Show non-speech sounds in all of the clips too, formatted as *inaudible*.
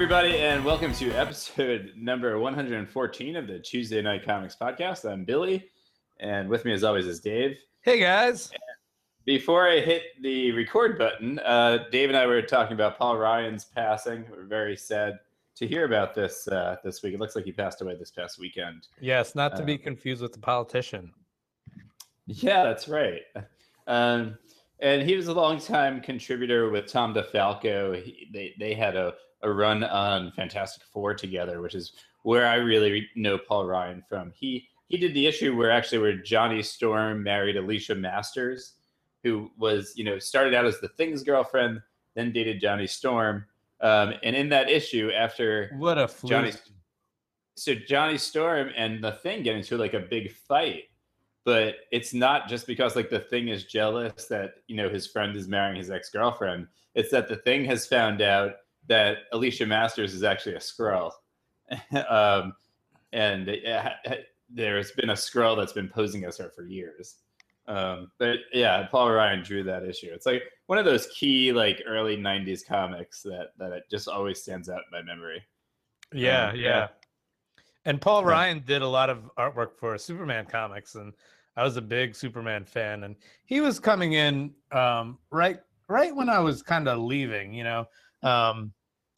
Everybody, and welcome to episode number 114 of the Tuesday Night Comics Podcast. I'm Billy, and with me, as always, is Dave. Hey, guys. Before I hit the record button, uh, Dave and I were talking about Paul Ryan's passing. We're very sad to hear about this uh, this week. It looks like he passed away this past weekend. Yes, not to be confused with the politician. Yeah, that's right. Um, and he was a longtime contributor with Tom DeFalco. He, they they had a, a run on Fantastic Four together, which is where I really know Paul Ryan from. He he did the issue where actually where Johnny Storm married Alicia Masters, who was you know started out as the Thing's girlfriend, then dated Johnny Storm. Um, and in that issue, after What a fluke. Johnny so Johnny Storm and the Thing get into like a big fight, but it's not just because like the Thing is jealous that you know his friend is marrying his ex girlfriend. It's that the Thing has found out that Alicia Masters is actually a Skrull, *laughs* um, and there's been a Skrull that's been posing as her for years. Um, but yeah, Paul Ryan drew that issue. It's like one of those key like early '90s comics that that it just always stands out in my memory. Yeah, Um, yeah. yeah. And Paul. Ryan did a lot of artwork for Superman comics, and I was a big Superman fan. And he was coming in um, right right when I was kind of leaving. You know, um,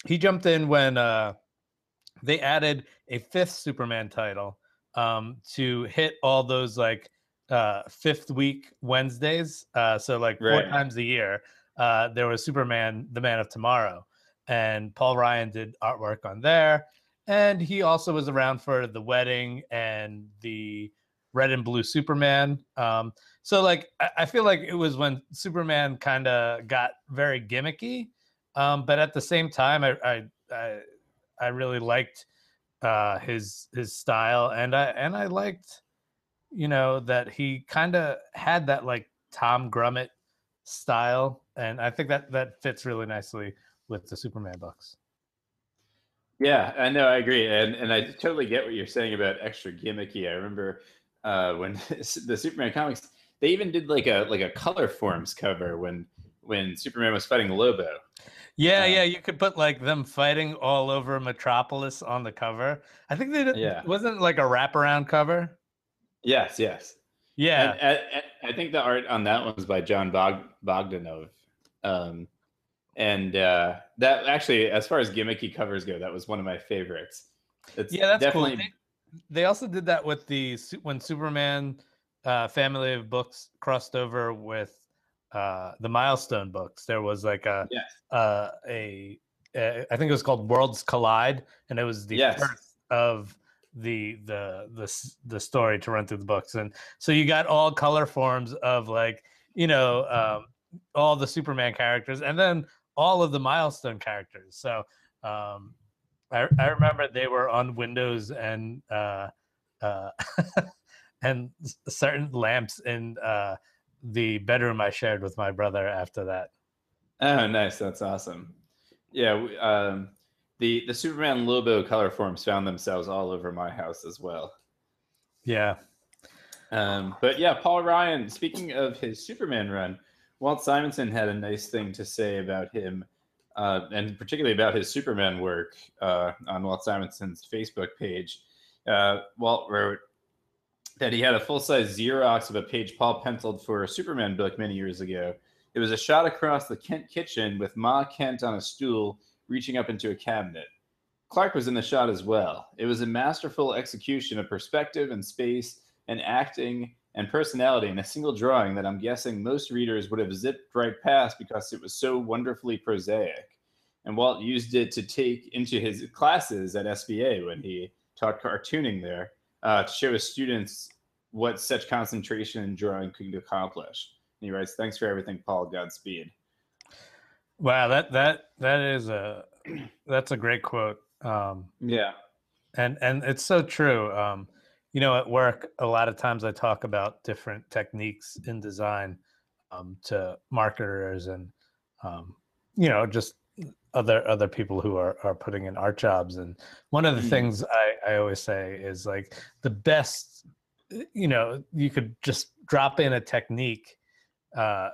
he jumped in when uh, they added a fifth Superman title um, to hit all those like uh, fifth week Wednesdays. Uh, so like four Right. times a year, uh, there was Superman, the Man of Tomorrow, and Paul Ryan did artwork on there. And he also was around for the wedding and the red and blue Superman. Um, so like I, I feel like it was when Superman kind of got very gimmicky, um, but at the same time, I I I, I really liked uh, his his style, and I and I liked you know that he kind of had that like Tom Grummett style, and I think that that fits really nicely with the Superman books. Yeah, I know, I agree, and and I totally get what you're saying about extra gimmicky. I remember uh, when *laughs* the Superman comics, they even did like a like a color forms cover when when Superman was fighting Lobo. Yeah, Uh, yeah, you could put like them fighting all over Metropolis on the cover. I think they did, Yeah. wasn't like a wraparound cover. Yes, yes. Yeah, And, and- and I think the art on that one was by John Bog- Bogdanove. Um, and uh, that actually, as far as gimmicky covers go, that was one of my favorites. It's yeah, that's definitely cool. They, they also did that with the when Superman uh, family of books crossed over with uh, the Milestone books. There was like a yes, uh, a uh, think it was called Worlds Collide, and it was the Yes. first of the the the the story to run through the books, and so you got all color forms of like you know um, all the Superman characters, and then all of the Milestone characters. So um, I I remember they were on windows and uh, uh, *laughs* and certain lamps in uh, the bedroom I shared with my brother after that. Oh, nice. That's awesome. Yeah, we- um, the the Superman Lobo color forms found themselves all over my house as well. Yeah. Um, but yeah, Paul Ryan. Speaking of his Superman run, Walt Simonson had a nice thing to say about him, uh, and particularly about his Superman work uh, on Walt Simonson's Facebook page. Uh, Walt wrote that he had a full size Xerox of a page Paul penciled for a Superman book many years ago. It was a shot across the Kent kitchen with Ma Kent on a stool reaching up into a cabinet. Clark was in the shot as well. It was a masterful execution of perspective and space and acting and personality in a single drawing that I'm guessing most readers would have zipped right past because it was so wonderfully prosaic. And Walt used it to take into his classes at SVA when he taught cartooning there uh, to show his students what such concentration and drawing could accomplish. And he writes, "Thanks for everything, Paul. Godspeed." Wow, that that that is a *clears throat* that's a great quote. Um, Yeah, and and it's so true. Um, you know, at work, a lot of times I talk about different techniques in design um, to marketers and um, you know just other other people who are are putting in art jobs. And one of the Mm. things I I always say is like the best. You know, you could just drop in a technique. Uh,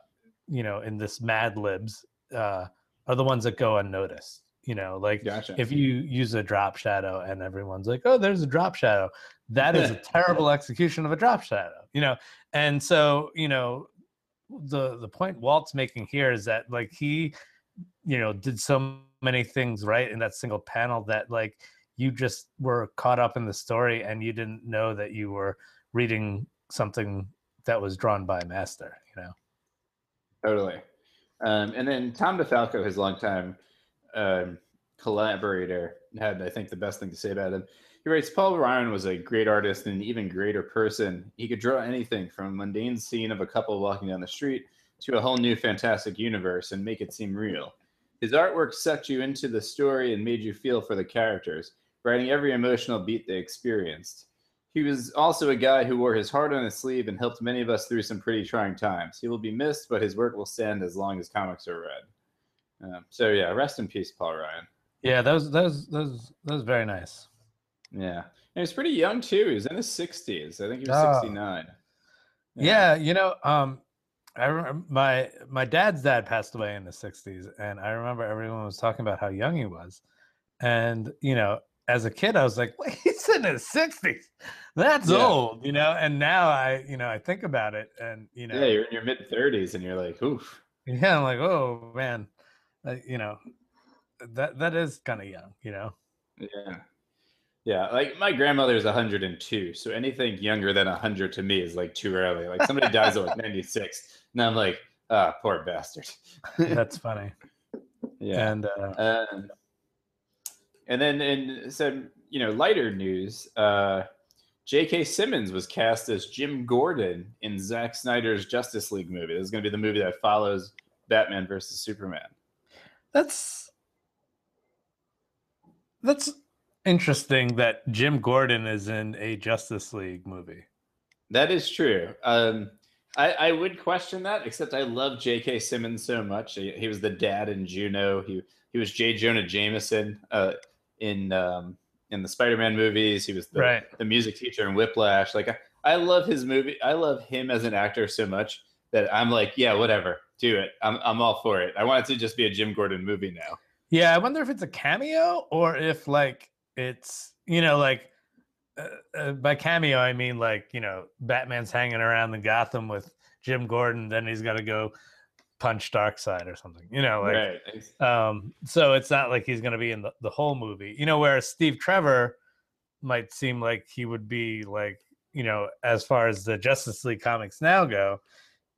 you know, in this Mad Libs uh, are the ones that go unnoticed. You know, like Gotcha. if you use a drop shadow and everyone's like, "Oh, there's a drop shadow," that is a *laughs* terrible execution of a drop shadow. You know, and so you know, the the point Walt's making here is that like he, you know, did so many things right in that single panel that like you just were caught up in the story and you didn't know that you were reading something that was drawn by a master. You know. Totally. Um, and then Tom DeFalco, his longtime um, collaborator, had, I think, the best thing to say about him. He writes Paul Ryan was a great artist and an even greater person. He could draw anything from a mundane scene of a couple walking down the street to a whole new fantastic universe and make it seem real. His artwork sucked you into the story and made you feel for the characters, writing every emotional beat they experienced. He was also a guy who wore his heart on his sleeve and helped many of us through some pretty trying times. He will be missed, but his work will stand as long as comics are read. Um, so yeah, rest in peace, Paul Ryan. Yeah, that was that was that was that was very nice. Yeah, and he was pretty young too. He was in his sixties. I think he was Oh. sixty nine. Yeah, you know, um, I remember my my dad's dad passed away in the '60s, and I remember everyone was talking about how young he was, and you know, as a kid, I was like, *laughs* "Wait, he's in his '60s? That's Yeah. old," you know. And now I, you know, I think about it, and you know, Yeah, you're in your mid thirties, and you're like, oof. yeah, I'm like, oh man, uh, you know, that that is kind of young, you know. Yeah. Yeah, like my grandmother's 102, so anything younger than 100 to me is like too early. Like somebody dies at like *laughs* 96, and I'm like, ah, poor bastard. *laughs* That's funny. yeah. And uh, Um, and then in some, you know, lighter news, uh, J.K. Simmons was cast as Jim Gordon in Zack Snyder's Justice League movie. This is going to be the movie that follows Batman versus Superman. That's that's interesting that Jim Gordon is in a Justice League movie. That is true. Um, I, I would question that, except I love J.K. Simmons so much. He, he was the dad in Juno. He he was J. Jonah Jameson uh, in um, in the Spider-Man movies. He was the, Right. the music teacher in Whiplash. Like I, I love his movie. I love him as an actor so much that I'm like, yeah, whatever, do it. I'm I'm all for it. I want it to just be a Jim Gordon movie now. Yeah, I wonder if it's a cameo or if like it's you know like uh, uh, by cameo I mean like you know Batman's hanging around in Gotham with Jim Gordon, then he's got to go punch Darkseid or something. You know, like right. um so it's not like he's going to be in the, the whole movie you know whereas steve trevor might seem like he would be like you know as far as the justice league comics now go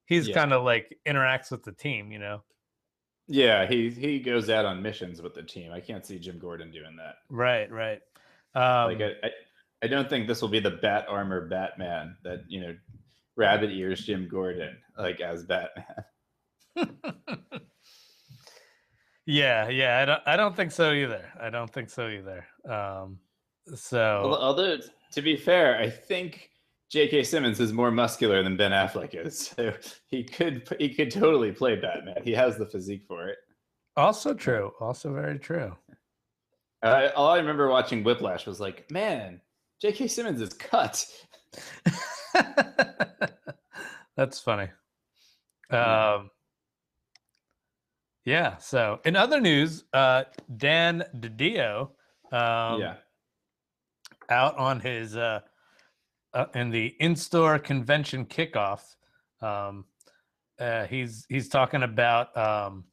he's Yeah. kind of like interacts with the team you know Yeah, he he goes out on missions with the team. I can't see Jim Gordon doing that. right right. Um like I, I, I don't think this will be the bat armor batman that you know rabbit ears jim gordon like as batman. *laughs* Yeah yeah i don't i don't think so either. I don't think so either. Um so although to be fair i think j.k simmons is more muscular than ben affleck is *laughs* so he could he could totally play batman he has the physique for it also true also very true I, all i remember watching whiplash was like man j.k simmons is cut *laughs* That's funny. Yeah. Um, yeah. So, in other news, uh, Dan DiDio, um, yeah out on his uh, uh, in the in-store convention kickoff. Um, uh, he's he's talking about um,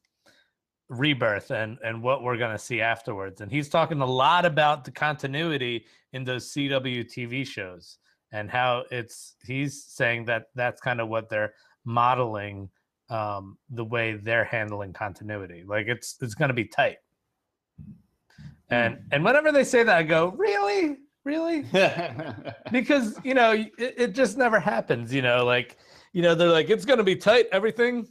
rebirth and and what we're gonna see afterwards, and he's talking a lot about the continuity in those CW TV shows and how it's he's saying that that's kind of what they're modeling um, the way they're handling continuity. Like it's it's gonna be tight. And and whenever they say that, I go, really, really, *laughs* because you know it, it just never happens you know like you know they're like it's going to be tight everything.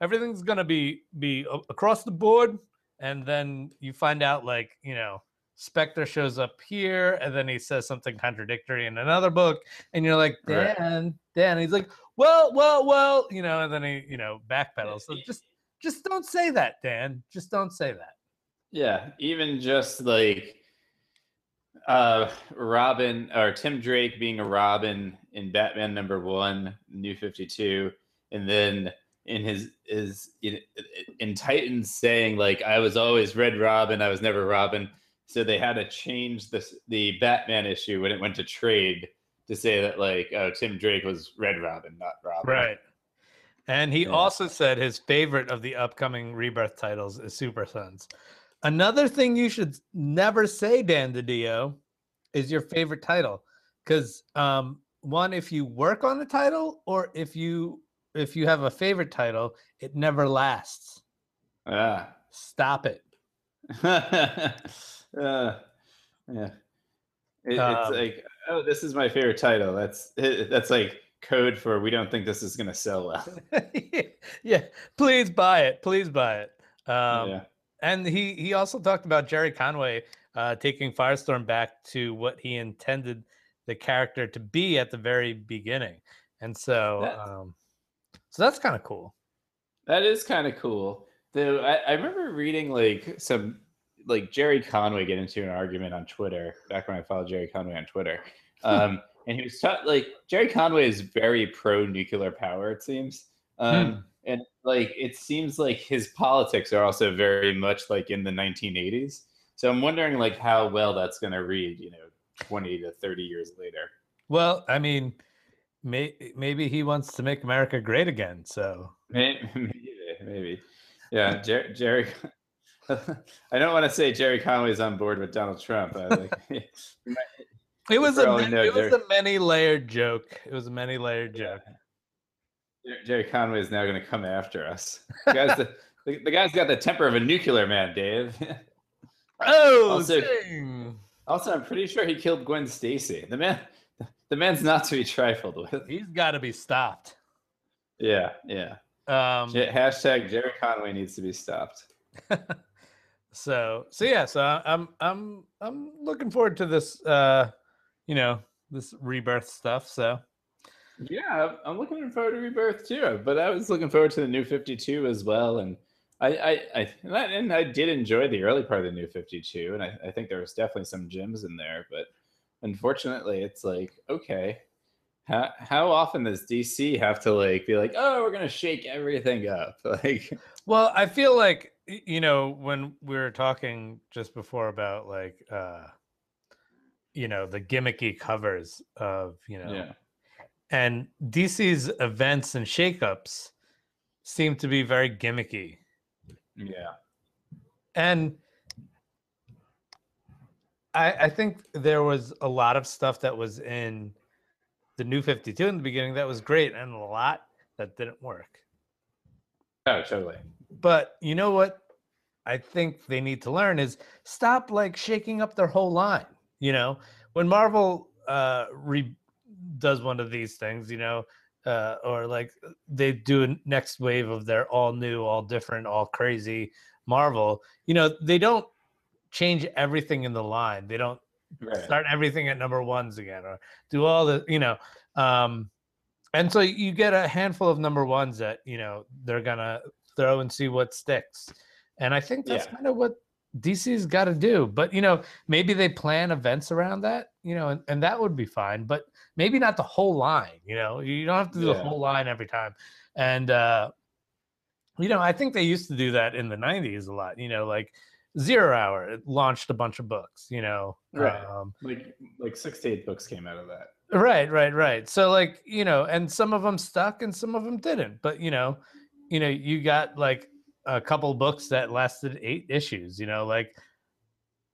Everything's going to be be across the board. And then you find out like you know spectre shows up here and then he says something contradictory in another book and you're like Right. dan dan. He's like well well well you know and then he you know backpedals. So just just don't say that dan. Just don't say that. Yeah, even just like uh Robin or Tim Drake being a Robin in Batman number 1, New 52, and then in his is in, in Titans saying like I was always Red Robin, I was never Robin. So they had to change this the Batman issue when it went to trade to say that like oh Tim Drake was Red Robin, not Robin. Right. And he Yeah. also said his favorite of the upcoming rebirth titles is Super Sons. Another thing you should never say, Dan DiDio, is your favorite title. Because um, one, if you work on the title, or if you if you have a favorite title, it never lasts. Yeah. Stop it. *laughs* uh, yeah. It, it's Um, like, oh, this is my favorite title. That's it, that's like code for we don't think this is gonna sell well. *laughs* yeah, please buy it. Please buy it. Um, yeah. And he he also talked about Gerry Conway uh, taking Firestorm back to what he intended the character to be at the very beginning, and so That- um, so that's kind of cool. That is kind of cool. Though I, I remember reading like some like Gerry Conway get into an argument on Twitter back when I followed Gerry Conway on Twitter. *laughs* Um, and he was like Gerry Conway is very pro nuclear power, it seems. Um, and like it seems like his politics are also very much like in the 1980s. So I'm wondering like how well that's going to read, you know, 20 to 30 years later. Well, I mean, may, maybe he wants to make America great again. So Maybe, maybe. Yeah, Jer- Jerry. *laughs* I don't want to say Gerry Conway's on board with Donald Trump. I like, *laughs* it was a all we man- know, it was a many layered joke. It was a many layered joke. Jer- Gerry Conway is now going to come after us. The guy's, the, *laughs* the, the guy's got the temper of a nuclear man, Dave. *laughs* Oh, Also- also, I'm pretty sure he killed Gwen Stacy. The man, *laughs* the man's not to be trifled with. he's got to be stopped. Yeah, yeah. Um, hashtag Gerry Conway needs to be stopped. so so yeah so i'm i'm i'm looking forward to this uh you know this rebirth stuff so Yeah, I'm- looking forward to Rebirth too. But I was looking forward to the New Fifty Two as well, and I, I, I and I- did enjoy the early part of the New Fifty Two, and I, I think there was definitely some gems in there. But unfortunately, it's like okay, how how often does DC have to like be like, oh, we're gonna shake everything up? *laughs* Like, well i feel like you know when we were talking just before about like uh you know the gimmicky covers of you know yeah, and dc's events and shakeups seem to be very gimmicky. Yeah, and I, I think there was a lot of stuff that was in the new 52 in the beginning that was great and a lot that didn't work. Oh, totally. but you know what i think they need to learn is stop like shaking up their whole line you know? When marvel uh re- does one of these things you know uh or like they do a next wave of their all new all different all crazy marvel you know they don't change everything in the line they don't Right. start everything at number ones again or do all the you know um and so you get a handful of number ones that you know they're gonna throw and see what sticks and i think that's Yeah. kind of what dc's got to do but you know maybe they plan events around that you know and, and that would be fine but maybe not the whole line you know you don't have to do the whole line every time and uh you know i think they used to do that in the 90s a lot you know like zero hour it launched a bunch of books you know Right. um, Like like six to eight books came out of that. right right right so like you know and some of them stuck and some of them didn't but you know you know you got like a couple books that lasted eight issues you know like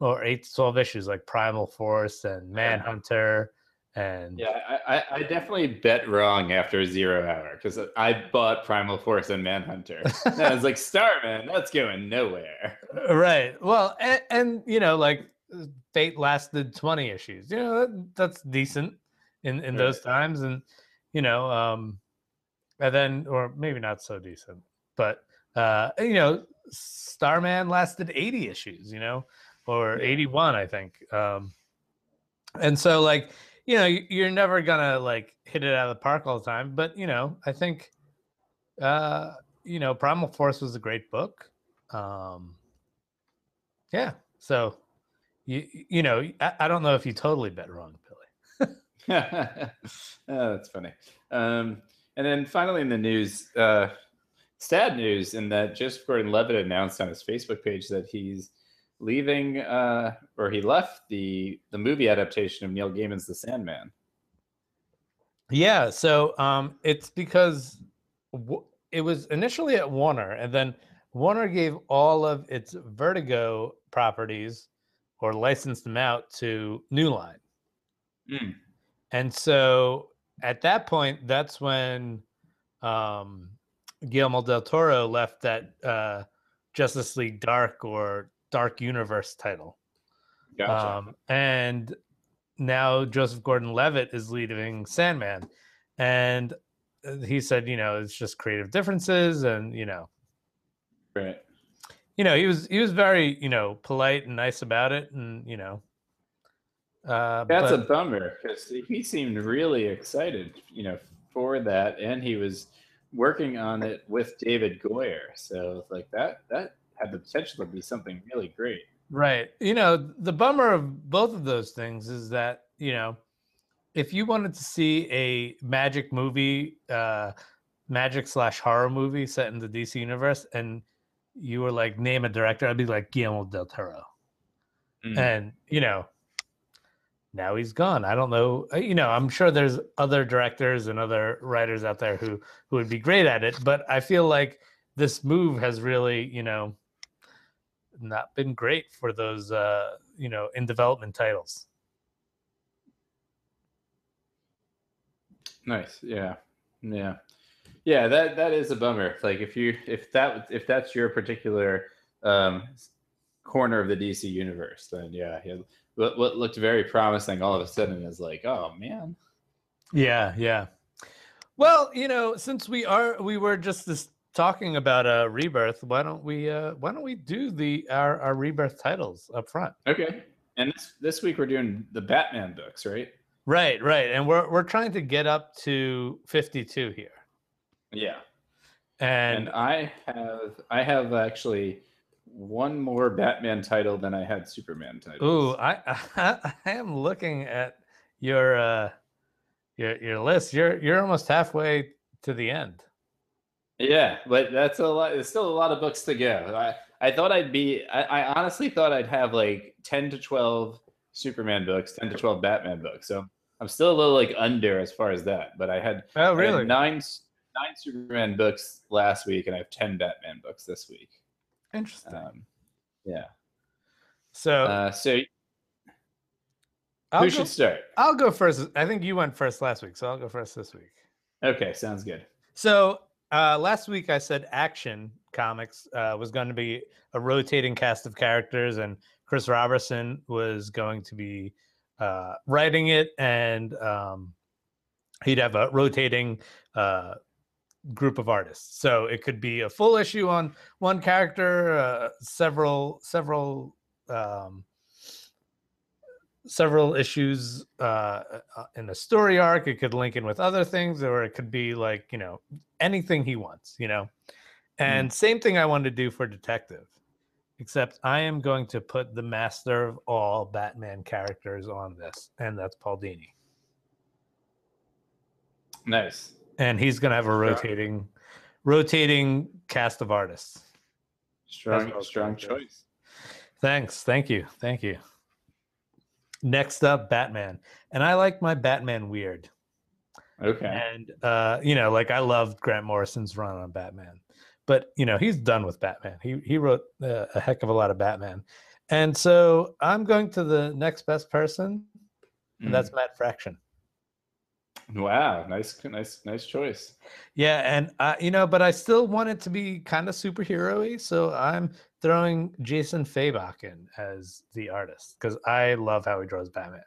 or eight to 12 issues like primal force and manhunter and Yeah, I, I, definitely bet wrong after Zero Hour because I bought Primal Force and Manhunter. and I was like, Starman, that's going nowhere. Uh, right. Well and, and you know like uh, fate lasted 20 issues. You know that, that's decent in in those times and you know um and then or maybe not so decent but uh you know starman lasted 80 issues you know or Yeah. 81 i think um and so like you know you're never gonna like hit it out of the park all the time but you know i think uh you know primal force was a great book um yeah so you you know i, I don't know if you totally bet wrong billy *laughs* oh, that's funny. Um, and then finally in the news, uh, sad news in that Joseph Gordon-Levitt announced on his Facebook page that he's leaving, uh, or he left the the movie adaptation of Neil Gaiman's The Sandman. Yeah, so um, it's because w- it was initially at Warner, and then Warner gave all of its Vertigo properties or licensed them out to New Line. Mm. And so at that point, that's when um, Guillermo del Toro left that uh, Justice League Dark or Dark Universe title. Gotcha. Um, and now Joseph Gordon Levitt is leading Sandman. And uh, he said, you know, it's just creative differences and, you know, right. you know, he was he was very, you know, polite and nice about it and, you know, uh That's but- a bummer because he seemed really excited, you know, for that, and he was working on it with David Goyer. So like that that had the potential to be something really great. Right. You know, the bummer of both of those things is that, you know, if you wanted to see a magic movie, uh magic slash horror movie set in the DC universe and you were like name a director, I'd be like Guillermo del Toro. Mm. And, you know, now he's gone. I don't know. uh, You know, I'm sure there's other directors and other writers out there who who would be great at it, but I feel like this move has really, you know, not been great for those uh, you know, in development titles. Nice. Yeah. Yeah. Yeah, that that is a bummer. Like if you if that if that's your particular um corner of the DC universe, then yeah, yeah what, what looked very promising all of a sudden is like, oh man. Yeah, yeah. Well, you know, since we are we were just this talking about a uh, rebirth, why don't we uh why don't we do the our, our rebirth titles up front? Okay. And this this week we're doing the Batman books, right? Right, right. And we're we're trying to get up to 52 here. Yeah. And, And I have I have actually one more Batman title than I had Superman titles. ooh, I, I *laughs* I am looking at your uh your your list. You're you're almost halfway to the end. Yeah, but that's a lot. There's still a lot of books to go. I, I thought I'd be. I, I honestly thought I'd have like ten to twelve Superman books, ten to twelve Batman books. So I'm still a little like under as far as that. But I had, Oh, I had really? nine nine Superman books last week, and I have ten Batman books this week. Interesting. Um, yeah. so Uh, so I'll who go, should start? I'll go first. I think you went first last week, so I'll go first this week. Okay, sounds good. So uh, last week I said Action Comics uh, was going to be a rotating cast of characters, and Chris Roberson was going to be uh, writing it, and um, he'd have a rotating uh, group of artists. So it could be a full issue on one character, uh, several several um, several issues uh, uh, in a story arc. It could link in with other things, or it could be like you know anything he wants. You know, and same thing I wanted to do for Detective, except I am going to put the master of all Batman characters on this, and that's Paul Dini, Nice. and he's going to have a rotating rotating cast of artists. Strong, strong you. choice. Thanks. Thank you. Thank you. Next up, Batman. And I like my Batman weird. Okay. And uh, you know, like I loved Grant Morrison's run on Batman. But you know, he's done with Batman. He he wrote uh, a heck of a lot of Batman. And so I'm going to the next best person, and that's Matt Fraction. Wow. Nice, nice, nice choice. Yeah, and uh, you know, but I still want it to be kind of superhero-y, so I'm throwing Jason Fabok in as the artist because I love how he draws Batman.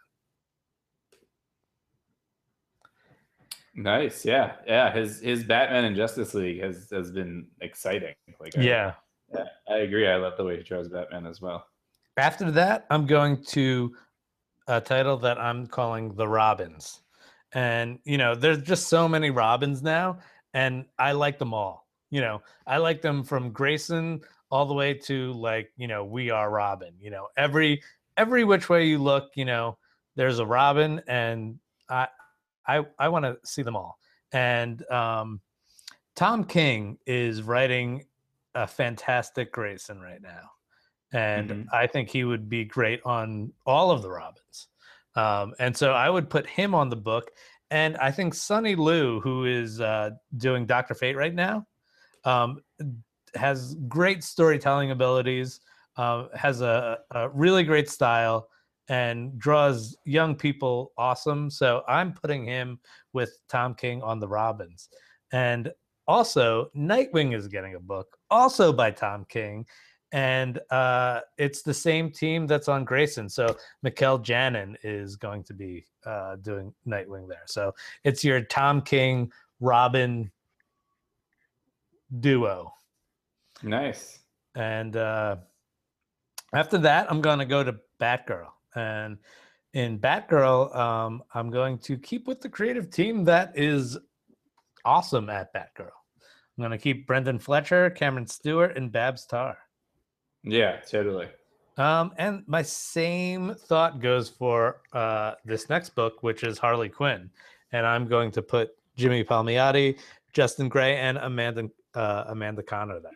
Nice, yeah, yeah. His his Batman and Justice League has has been exciting. Like, I, Yeah. yeah, I agree. I love the way he draws Batman as well. After that, I'm going to a title that I'm calling The Robins. And, you know, there's just so many Robins now, and I like them all. You know, I like them from Grayson all the way to like, you know, We Are Robin. You know, every every which way you look, you know, there's a Robin, and I I I want to see them all. And um Tom King is writing a fantastic Grayson right now. And Mhm. I think he would be great on all of the Robins. Um, and so I would put him on the book. And I think Sonny Liew, who is uh, doing Dr. Fate right now, um, has great storytelling abilities, uh, has a, a really great style, and draws young people awesome. So I'm putting him with Tom King on the Robins. And also, Nightwing is getting a book, also by Tom King. And uh, it's the same team that's on Grayson. So Mikel Janin is going to be uh, doing Nightwing there. So it's your Tom King, Robin duo. Nice. And uh, after that, I'm going to go to Batgirl. And in Batgirl, um, I'm going to keep with the creative team that is awesome at Batgirl. I'm going to keep Brenden Fletcher, Cameron Stewart, and Babs Tarr. Yeah, totally. Um, and my same thought goes for uh, this next book, which is Harley Quinn. And I'm going to put Jimmy Palmiotti, Justin Gray, and Amanda uh, Amanda Conner there.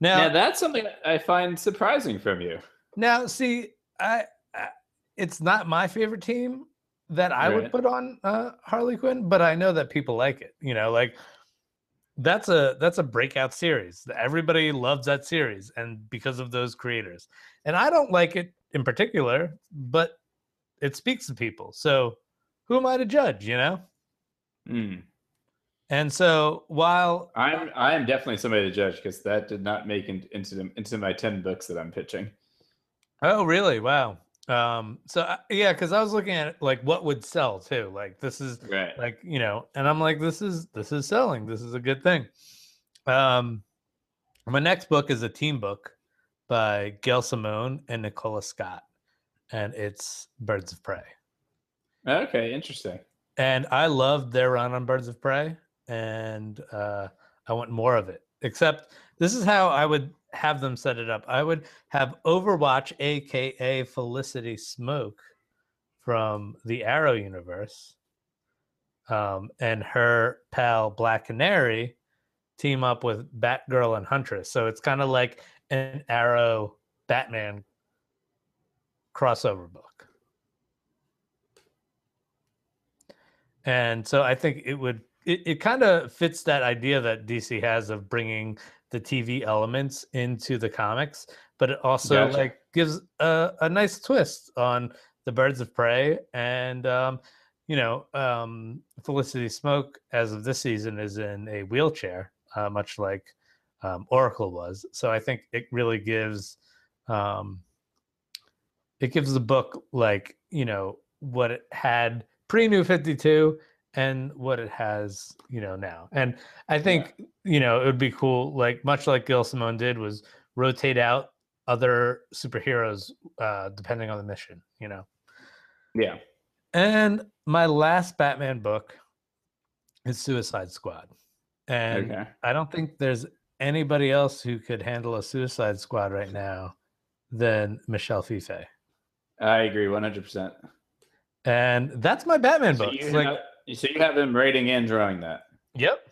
Now, Now that's something I find surprising from you. Now, see, I, I it's not my favorite team that I would put on uh, Harley Quinn, but I know that people like it. You know, like that's a that's a breakout series. Everybody loves that series, and because of those creators. And I don't like it in particular, but it speaks to people. So who am I to judge? You know. Hmm. And so while I'm I am definitely somebody to judge because that did not make it into into my ten books that I'm pitching. Oh, really? Wow. Um, so I- yeah, because I was looking at like what would sell too. Like this is Right. like you know, and I'm like, this is this is selling. This is a good thing. Um, my next book is a team book by Gail Simone and Nicola Scott, and it's Birds of Prey. Okay. Interesting. And I loved their run on Birds of Prey, and uh, I want more of it. Except this is how I would have them set it up. I would have Overwatch, aka Felicity Smoak, from the Arrow universe, um, and her pal Black Canary team up with Batgirl and Huntress. So it's kind of like an Arrow Batman crossover book. And so I think it would it, it kind of fits that idea that DC has of bringing the TV elements into the comics, but it also Gotcha. like gives a, a nice twist on the Birds of Prey and um, you know um, Felicity Smoak as of this season is in a wheelchair, uh, much like um, Oracle was. So I think it really gives um, it gives the book like you know what it had pre New Fifty Two and what it has you know now. And I think you know it would be cool, like much like Gail Simone did, was rotate out other superheroes uh, depending on the mission. You know. Yeah. And my last Batman book is Suicide Squad. And Okay. I don't think there's anybody else who could handle a Suicide Squad right now than Michel Fiffe. I agree 100. percent And that's my Batman So book. you, like, so you have him writing and drawing that. yep.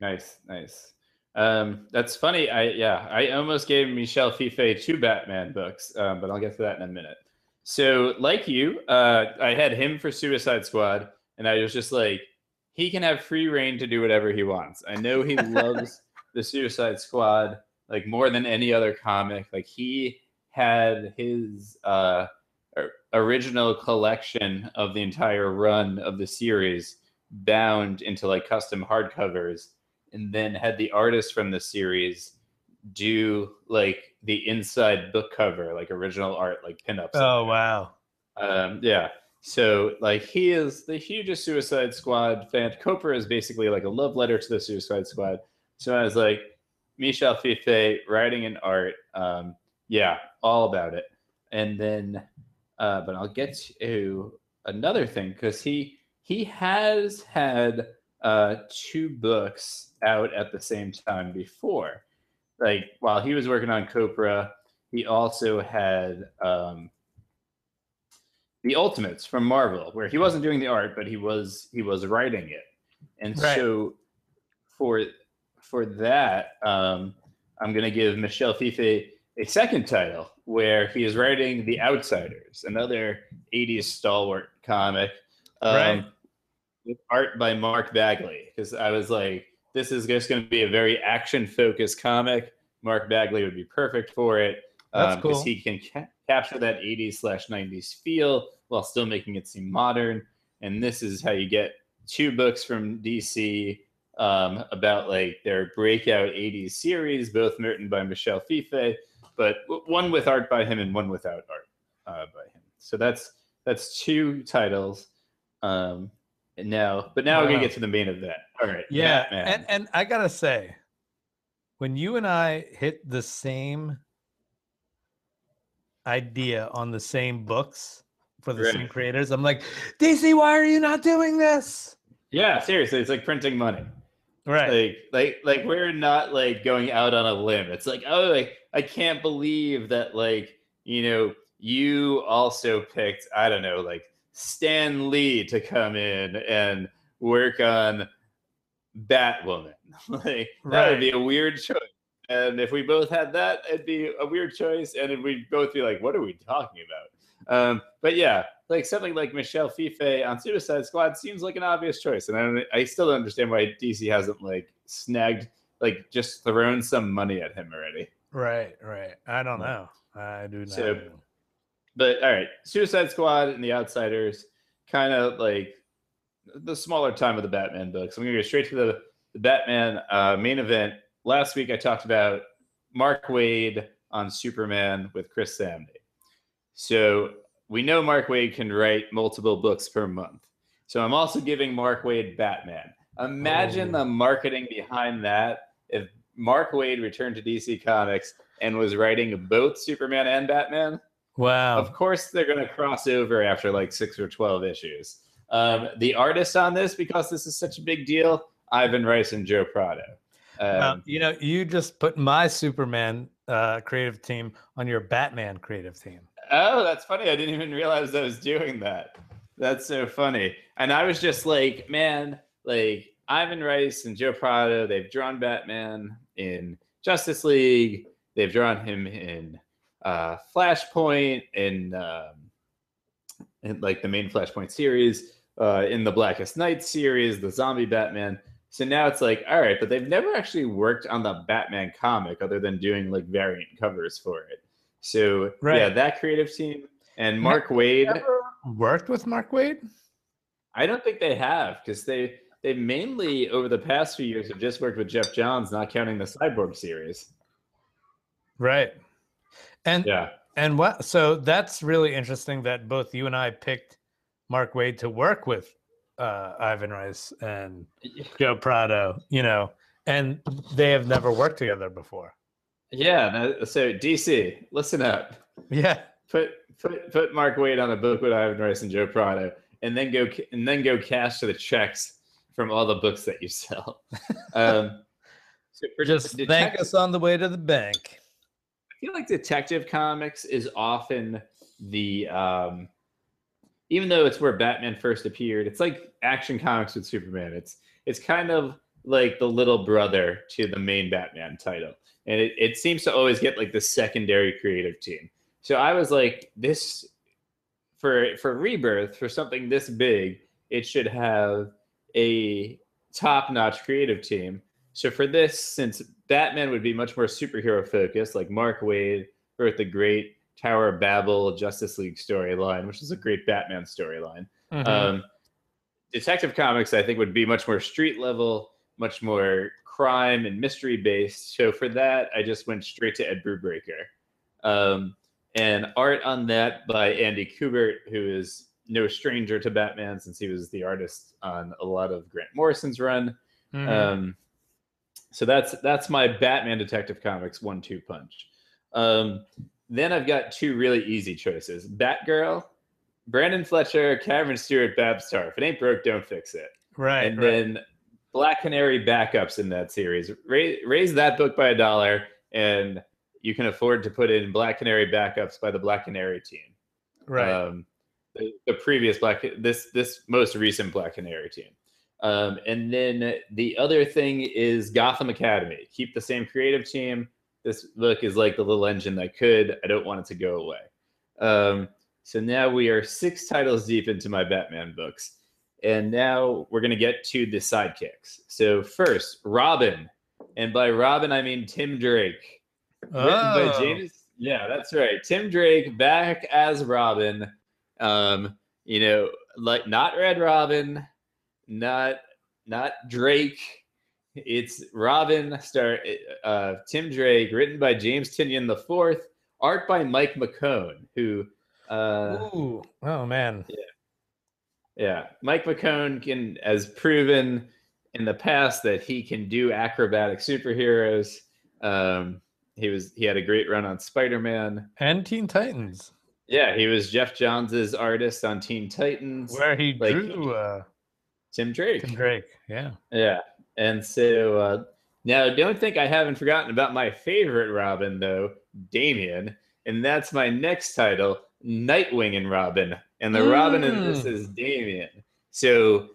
Nice, nice. Um, that's funny. I yeah, I almost gave Michel Fiffe two Batman books, um, but I'll get to that in a minute. So, like you, uh, I had him for Suicide Squad, and I was just like, he can have free reign to do whatever he wants. I know he *laughs* loves the Suicide Squad like more than any other comic. Like he had his uh, original collection of the entire run of the series bound into like custom hardcovers and then had the artist from the series do like the inside book cover like original art like pinups Oh, wow. um yeah. So like he is the hugest suicide squad fan. Copra is basically like a love letter to the suicide squad. So i was like Michel Fiffe writing and art um yeah all about it. And then uh but i'll get to another thing because he he has had uh two books out at the same time before. Like while he was working on copra he also had um the ultimates from marvel where he wasn't doing the art but he was he was writing it. And Right. so for for that, um, I'm going to give Michel Fiffe a second title where he is writing The Outsiders, another 80s stalwart comic. Um, Right. With art by Mark Bagley. Because I was like, this is just going to be a very action focused comic. Mark Bagley would be perfect for it. That's Because cool. he can ca- capture that 80s slash 90s feel while still making it seem modern. And this is how you get two books from DC um, about like their breakout 80s series, both written by Michel Fiffe, but one with art by him and one without art uh, by him. So that's that's two titles. Um, and now, but now we're gonna get to the main event. All right, Yeah, and and I gotta say, when you and I hit the same idea on the same books for the same creators, I'm like, DC, why are you not doing this? yeah, seriously, it's like printing money. Right. like like like we're not like going out on a limb. It's like oh like i can't believe that like you know you also picked i don't know like stan lee to come in and work on batwoman. *laughs* Like that would be a weird choice. And if we both had that it'd be a weird choice. And we'd both be like what are we talking about? Um, but yeah, like something like Michel Fiffe on Suicide Squad seems like an obvious choice, and I don't, I still don't understand why DC hasn't like snagged, like just thrown some money at him already. right, right. I don't know. I do not. So- know. But all right, Suicide Squad and The Outsiders, kind of like the smaller time of the Batman books. I'm gonna go straight to the, the Batman uh, main event. Last week I talked about Mark Waid on Superman with Chris Samnee. So we know Mark Waid can write multiple books per month. So I'm also giving Mark Waid Batman. Imagine Oh. the marketing behind that if Mark Waid returned to DC Comics and was writing both Superman and Batman. Wow. Of course, they're going to cross over after like six or 12 issues. Um, the artist on this, because this is such a big deal, Ivan Reis and Joe Prado. Um, Well, you know, you just put my Superman uh, creative team on your Batman creative team. Oh, that's funny. I didn't even realize I was doing that. That's so funny. And I was just like, man, like Ivan Reis and Joe Prado, they've drawn Batman in Justice League. They've drawn him in uh, Flashpoint and um, in like the main Flashpoint series, uh, in the Blackest Night series, the Zombie Batman. So now it's like, all right, but they've never actually worked on the Batman comic other than doing like variant covers for it. So yeah, that creative team and Mark Waid. Ever worked with Mark Waid? I don't think they have because they they mainly over the past few years have just worked with Geoff Johns, not counting the Cyborg series. Right. And Yeah, and what so that's really interesting that both you and I picked Mark Waid to work with uh, Ivan Reis and Joe Prado, you know, and they have never worked together before. Yeah. So DC, listen up. Yeah. Put put put Mark Waid on a book with Ivan Reis and Joe Prado, and then go and then go cash to the checks from all the books that you sell. *laughs* Um, so for Just thank us on the way to the bank. I feel like Detective Comics is often the um, even though it's where Batman first appeared, it's like Action Comics with Superman. It's it's kind of like the little brother to the main Batman title, and it, it seems to always get like the secondary creative team. So I was like, this for for Rebirth for something this big, it should have a top-notch creative team. So for this, since Batman would be much more superhero focused, like Mark Waid wrote the great Tower of Babel Justice League storyline, which is a great Batman storyline. Mhm. Um, Detective Comics, I think, would be much more street level, much more crime and mystery based. So for that, I just went straight to Ed Brubaker. Um, and art on that by Andy Kubert, who is no stranger to Batman since he was the artist on a lot of Grant Morrison's run. Mhm. Um, so that's that's my Batman Detective Comics one-two punch. Um, then I've got two really easy choices: Batgirl, Brenden Fletcher, Cameron Stewart, Babs Tarr. If it ain't broke, don't fix it. right. and right. then Black Canary backups in that series. Raise, raise that book by a dollar, and you can afford to put in Black Canary backups by the Black Canary team right. um, the, the previous black this this most recent black canary team Um, and then the other thing is Gotham Academy. Keep the same creative team. This book is like the little engine that could. I don't want it to go away. Um, so now we are six titles deep into my Batman books. And now we're going to get to the sidekicks. So, first, Robin. And by Robin, I mean Tim Drake. Oh. Written by James. Yeah, that's right. Tim Drake back as Robin. Um, you know, like not Red Robin, not not Drake. It's Robin, star uh, Tim Drake, written by James Tynion the fourth, art by Mike McKone, who uh, Ooh. Oh man. yeah, Mike McKone can has proven in the past that he can do acrobatic superheroes. Um, he was he had a great run on Spider-Man. And Teen Titans, Yeah, he was Geoff Johns' artist on Teen Titans. where he Like- drew uh, Tim Drake. Tim Drake. Yeah. Yeah. And so uh, now don't think I haven't forgotten about my favorite Robin though, Damian, and that's my next title, Nightwing and Robin. And the Robin in this Mm. is Damian. So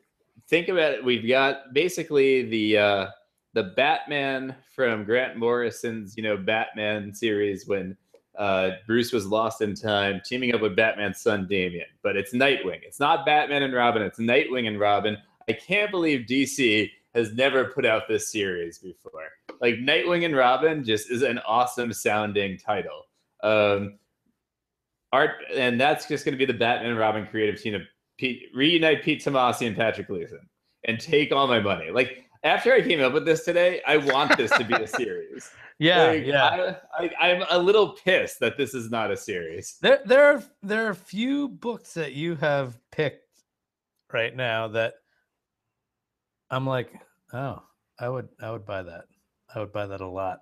think about it. We've got basically the uh the Batman from Grant Morrison's, you know, Batman series when uh, Bruce was lost in time, teaming up with Batman's son Damian. But it's Nightwing. It's not Batman and Robin. It's Nightwing and Robin. I can't believe DC has never put out this series before. Like Nightwing and Robin just is an awesome sounding title. Um, art, and that's just going to be the Batman and Robin creative team of Pete, reunite Pete Tomasi and Patrick Gleason and take all my money. Like after I came up with this today, I want this to be a *laughs* series. Yeah. Like, yeah. I, I, I'm a little pissed that this is not a series. There, there are there are a few books that you have picked right now that I'm like, oh, I would I would buy that. I would buy that a lot.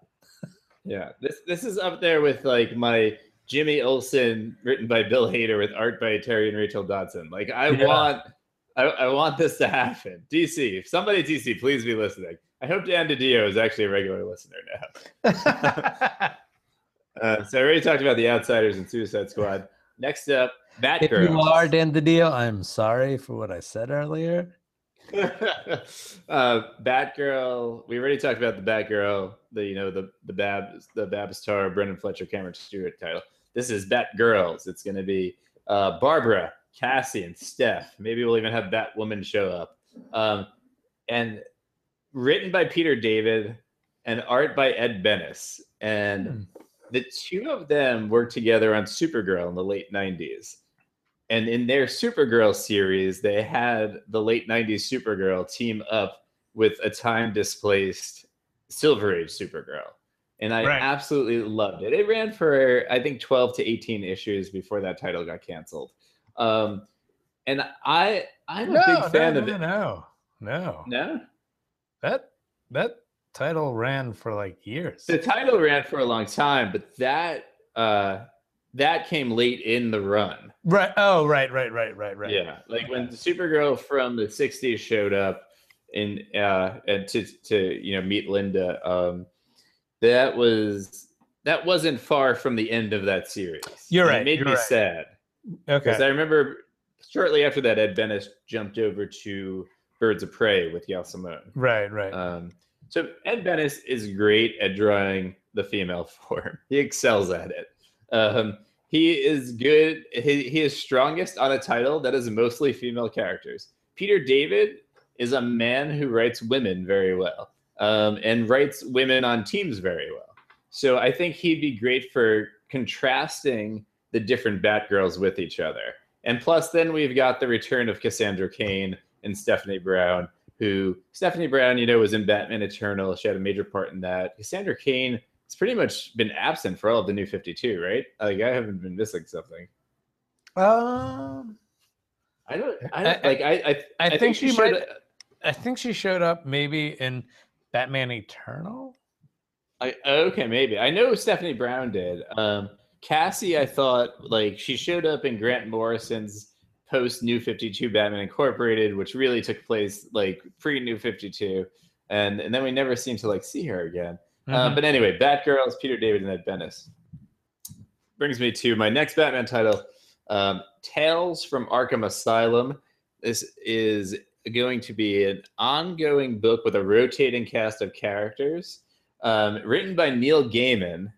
Yeah, this this is up there with like my Jimmy Olsen written by Bill Hader with art by Terry and Rachel Dodson. Like I Yeah. want I, I want this to happen. DC, if somebody at DC, please be listening. I hope Dan DiDio is actually a regular listener now. *laughs* Uh, so I already talked about the Outsiders and Suicide Squad. Next up, if Batgirl. you are Dan DiDio, I'm sorry for what I said earlier. *laughs* uh, Batgirl. We already talked about the Batgirl. The you know the the Bab the Babstar Brenden Fletcher Cameron Stewart title. This is Batgirls. It's going to be uh, Barbara, Cassie, and Steph. Maybe we'll even have Batwoman show up. Um, and written by Peter David and art by Ed Benes. And Hmm. the two of them worked together on Supergirl in the late 90s. And in their Supergirl series, they had the late 90s Supergirl team up with a time displaced Silver Age Supergirl. And I Right. absolutely loved it. It ran for, I think, 12 to 18 issues before that title got canceled. Um, and I, I'm a big fan no, of no, it. No, no, No? that that title ran for like years. The title ran for a long time, but that uh, that came late in the run. Right. Oh, right, right, right, right, right. Yeah, like when the Supergirl from the '60s showed up in uh, and to to you know meet Linda. Um, that was that wasn't far from the end of that series. You're And right, It made me right. sad because I remember shortly after that, Ed Benes jumped over to Birds of Prey with Gail Simone. Right, right. Um, so Ed Benes is great at drawing the female *laughs* form. He excels at it. Um, he is good. He, he is strongest on a title that is mostly female characters. Peter David is a man who writes women very well um, and writes women on teams very well. So I think he'd be great for contrasting the different Batgirls with each other. And plus, then we've got the return of Cassandra Cain and Stephanie Brown, who Stephanie Brown, you know, was in Batman Eternal. She had a major part in that. Cassandra Cain has pretty much been absent for all of the new 52, right? Like I haven't been missing something. um, I don't, I don't I- like, I, I, I, think, she, showed might. up- I think she showed up maybe in Batman Eternal. I, okay, maybe. I know Stephanie Brown did. Um, Cassie, I thought like she showed up in Grant Morrison's post New 52 Batman Incorporated, which really took place like pre New 52. And, and then we never seemed to like see her again. Uh, Mhm. but anyway, Batgirl is Peter David and Ed Benes. Brings me to my next Batman title, um, Tales from Arkham Asylum. This is going to be an ongoing book with a rotating cast of characters, um, written by Neil Gaiman.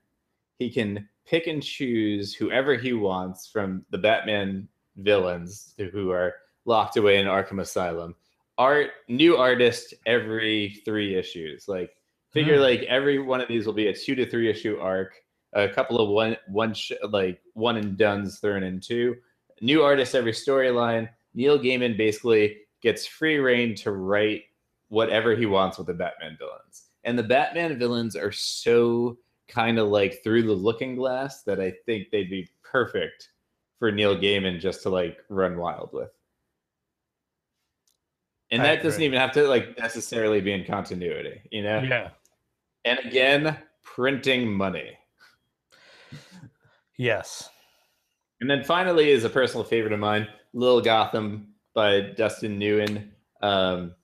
He can pick and choose whoever he wants from the Batman villains who are locked away in Arkham Asylum. Art, new artist every three issues. Like figure Hmm. like every one of these will be a two to three issue arc. A couple of one one sh- like one and duns thrown in two. New artist every storyline. Neil Gaiman basically gets free reign to write whatever he wants with the Batman villains. And the Batman villains are so kind of like through the looking glass that I think they'd be perfect for Neil Gaiman just to like run wild with. And I that doesn't even have to like necessarily be in continuity, you know? Yeah. And again, printing money. Yes. And then finally is a personal favorite of mine, Little Gotham by Dustin Nguyen. Um,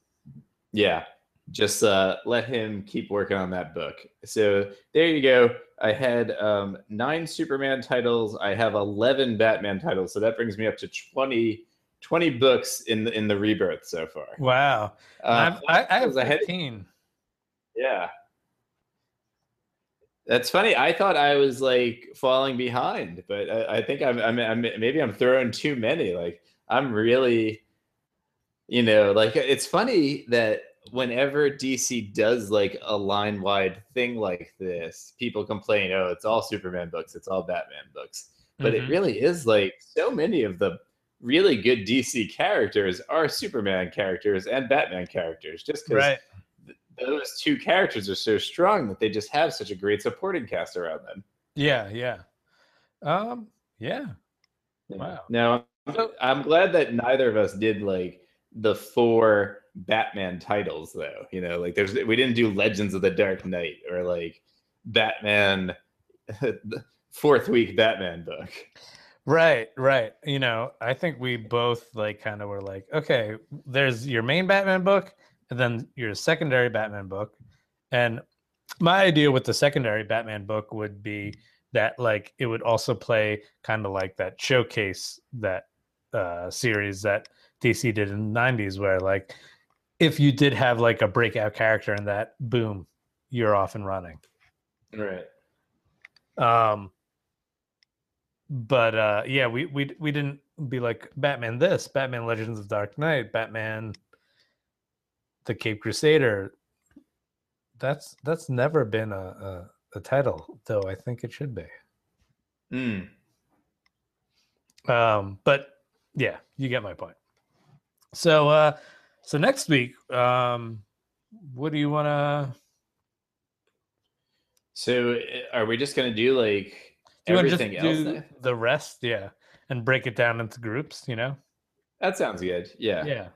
yeah, just uh, let him keep working on that book. So there you go. I had um, nine Superman titles. I have 11 Batman titles. So that brings me up to 20, 20 books in the, in the rebirth so far. Wow. Uh, I, I have was ahead- 15. Yeah. That's funny. I thought I was like falling behind, but I, I think I'm, I'm, I'm maybe I'm throwing too many. Like I'm really, you know, like it's funny that whenever DC does like a line wide thing like this, people complain, oh, it's all Superman books, it's all Batman books. But it Mhm. really is like so many of the really good DC characters are Superman characters and Batman characters, just because Right. those two characters are so strong that they just have such a great supporting cast around them. Yeah. Yeah. Um, yeah. Wow. Now, I'm glad that neither of us did like the four Batman titles, though. You know, like there's we didn't do Legends of the Dark Knight or like Batman, *laughs* fourth week Batman book. Right, right. You know, I think we both like kind of were like, okay, there's your main Batman book, and then your secondary Batman book. And my idea with the secondary Batman book would be that like it would also play kind of like that showcase that uh series that DC did in the 90s where like if you did have like a breakout character in that, boom, you're off and running. Right. Um, but uh, yeah, we we we didn't be like Batman this, Batman Legends of Dark Knight, Batman the Cape Crusader. That's that's never been a, a a title, though. I think it should be. Mm. Um, but yeah, you get my point. So uh, so next week, um, what do you want to? So, uh, are we just gonna do like Do want just everything else? do the rest? Yeah, and break it down into groups. You know. That sounds good. Yeah. Yeah.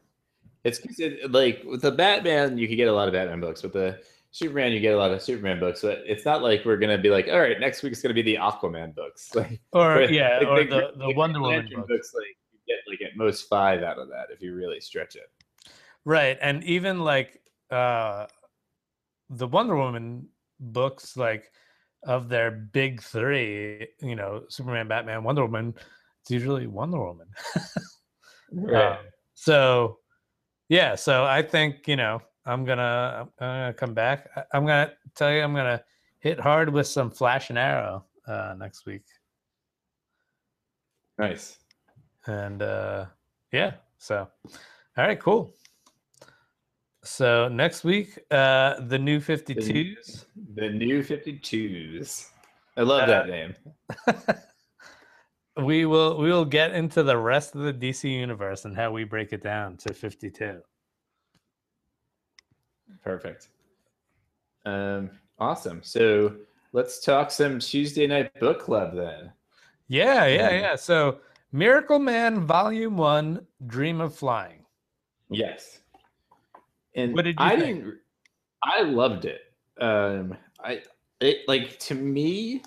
It's it, like with the Batman, you could get a lot of Batman books. With the Superman, you get a lot of Superman books. But it's not like we're gonna be like, all right, next week's gonna be the Aquaman books. *laughs* Like, Or but, *laughs* yeah, like, or the the Green Wonder Woman Lantern book. books. Like get like at most five out of that if you really stretch it. Right. And even like uh the Wonder Woman books, like of their big three, you know, Superman, Batman, Wonder Woman, it's usually Wonder Woman. *laughs* Um, so yeah, so I think, you know, I'm gonna I'm gonna come back. I- I'm gonna tell you I'm gonna hit hard with some Flash and Arrow uh next week. nice. And uh yeah, so all right, cool. So next week, uh the new 52s. The new 52s. I love Uh, that name. *laughs* we will we will get into the rest of the DC universe and how we break it down to 52. Perfect. Um, awesome. So let's talk some Tuesday night book club then. Yeah, yeah, Um, yeah. So Miracle Man Volume 1 Dream of Flying. Yes. And What did I think? didn't I loved it. Um I it like to me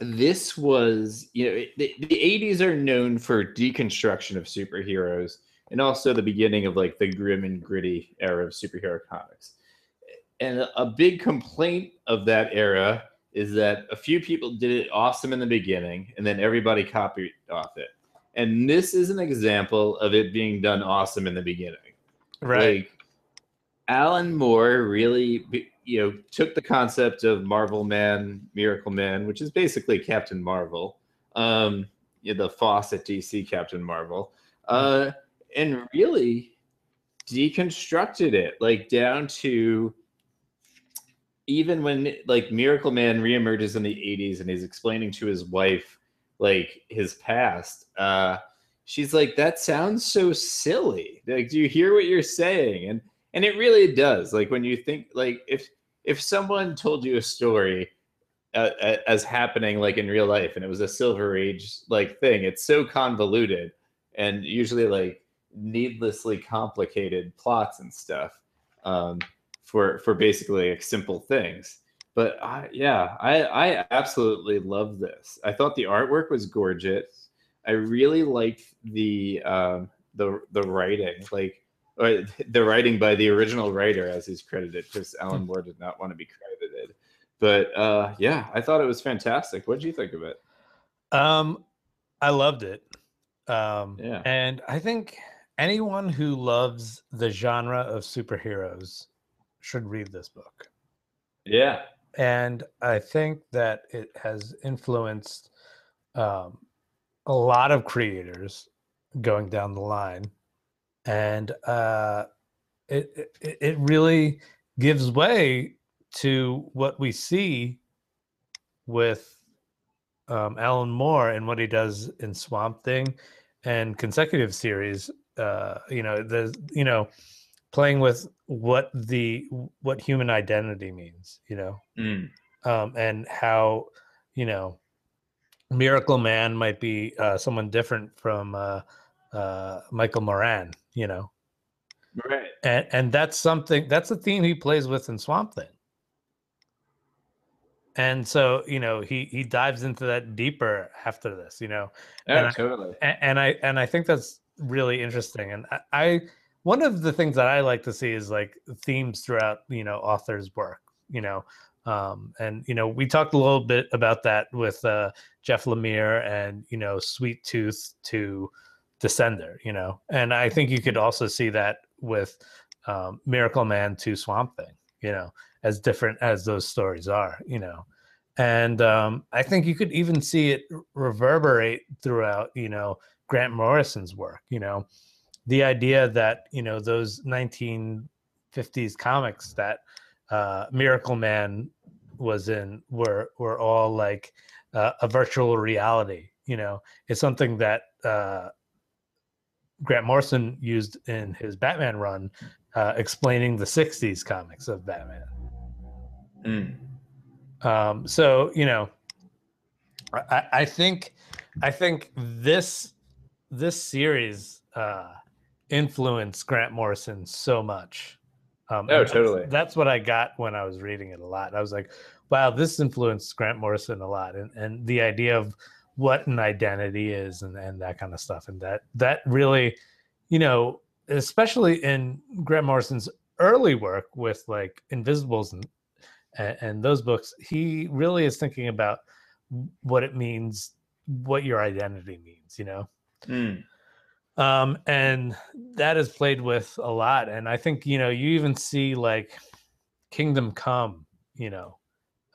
this was you know it- the, the 80s are known for deconstruction of superheroes and also the beginning of like the grim and gritty era of superhero comics. And a big complaint of that era is that a few people did it awesome in the beginning and then everybody copied off it. And this is an example of it being done awesome in the beginning. Right. Like, Alan Moore really, you know, took the concept of Marvel Man, Miracle Man, which is basically Captain Marvel, um, you know, the Fawcett DC Captain Marvel, uh, and really deconstructed it, like down to even when like Miracle Man reemerges in the 80s and he's explaining to his wife like his past, uh, she's like, that sounds so silly. Like, do you hear what you're saying? And and it really does. Like when you think like if if someone told you a story uh, as happening like in real life and it was a silver age like thing, it's so convoluted and usually like needlessly complicated plots and stuff. Um, for for basically like simple things. But I, yeah, I I absolutely love this. I thought the artwork was gorgeous. I really liked the um, the the writing, like or *laughs* the writing by the original writer as he's credited, because Alan hmm. Moore did not want to be credited. But uh, yeah, I thought it was fantastic. What did you think of it? Um, I loved it. Um, yeah, and I think anyone who loves the genre of superheroes should read this book. Yeah. And I think that it has influenced um, a lot of creators going down the line. And uh, it, it, it really gives way to what we see with um, Alan Moore and what he does in Swamp Thing and consecutive series. Uh, you know, the you know, playing with what the what human identity means you know? Mm. um, and how you know miracle man might be uh, someone different from uh, uh, michael moran you know? Right. And and that's something that's a theme he plays with in swamp thing. And so you know he he dives into that deeper after this you know? Yeah and totally. I, and i and i think that's really interesting. And I, I one of the things that I like to see is like themes throughout, you know, authors' work, you know. Um, and you know, we talked a little bit about that with uh, Jeff Lemire and you know, Sweet Tooth to Descender, you know, and I think you could also see that with um, Miracle Man to Swamp Thing, you know, as different as those stories are, you know. And um, I think you could even see it reverberate throughout, you know, Grant Morrison's work, you know the idea that you know those 1950s comics that uh, Miracle Man was in were were all like uh, a virtual reality. You know, it's something that uh, Grant Morrison used in his Batman run, uh, explaining the '60s comics of Batman. Mm. Um, so you know, I, I think I think this this series uh, influenced Grant Morrison so much. Um, oh, totally. That's, that's, what I got when I was reading it a lot. I was like, wow, this influenced Grant Morrison a lot. And, and the idea of what an identity is and, and that kind of stuff. And that, that really, you know, especially in Grant Morrison's early work with like Invisibles and, and, and those books, he really is thinking about what it means, what your identity means, you know? Mm um, and that is played with a lot. And I think you know you even see like Kingdom Come, you know,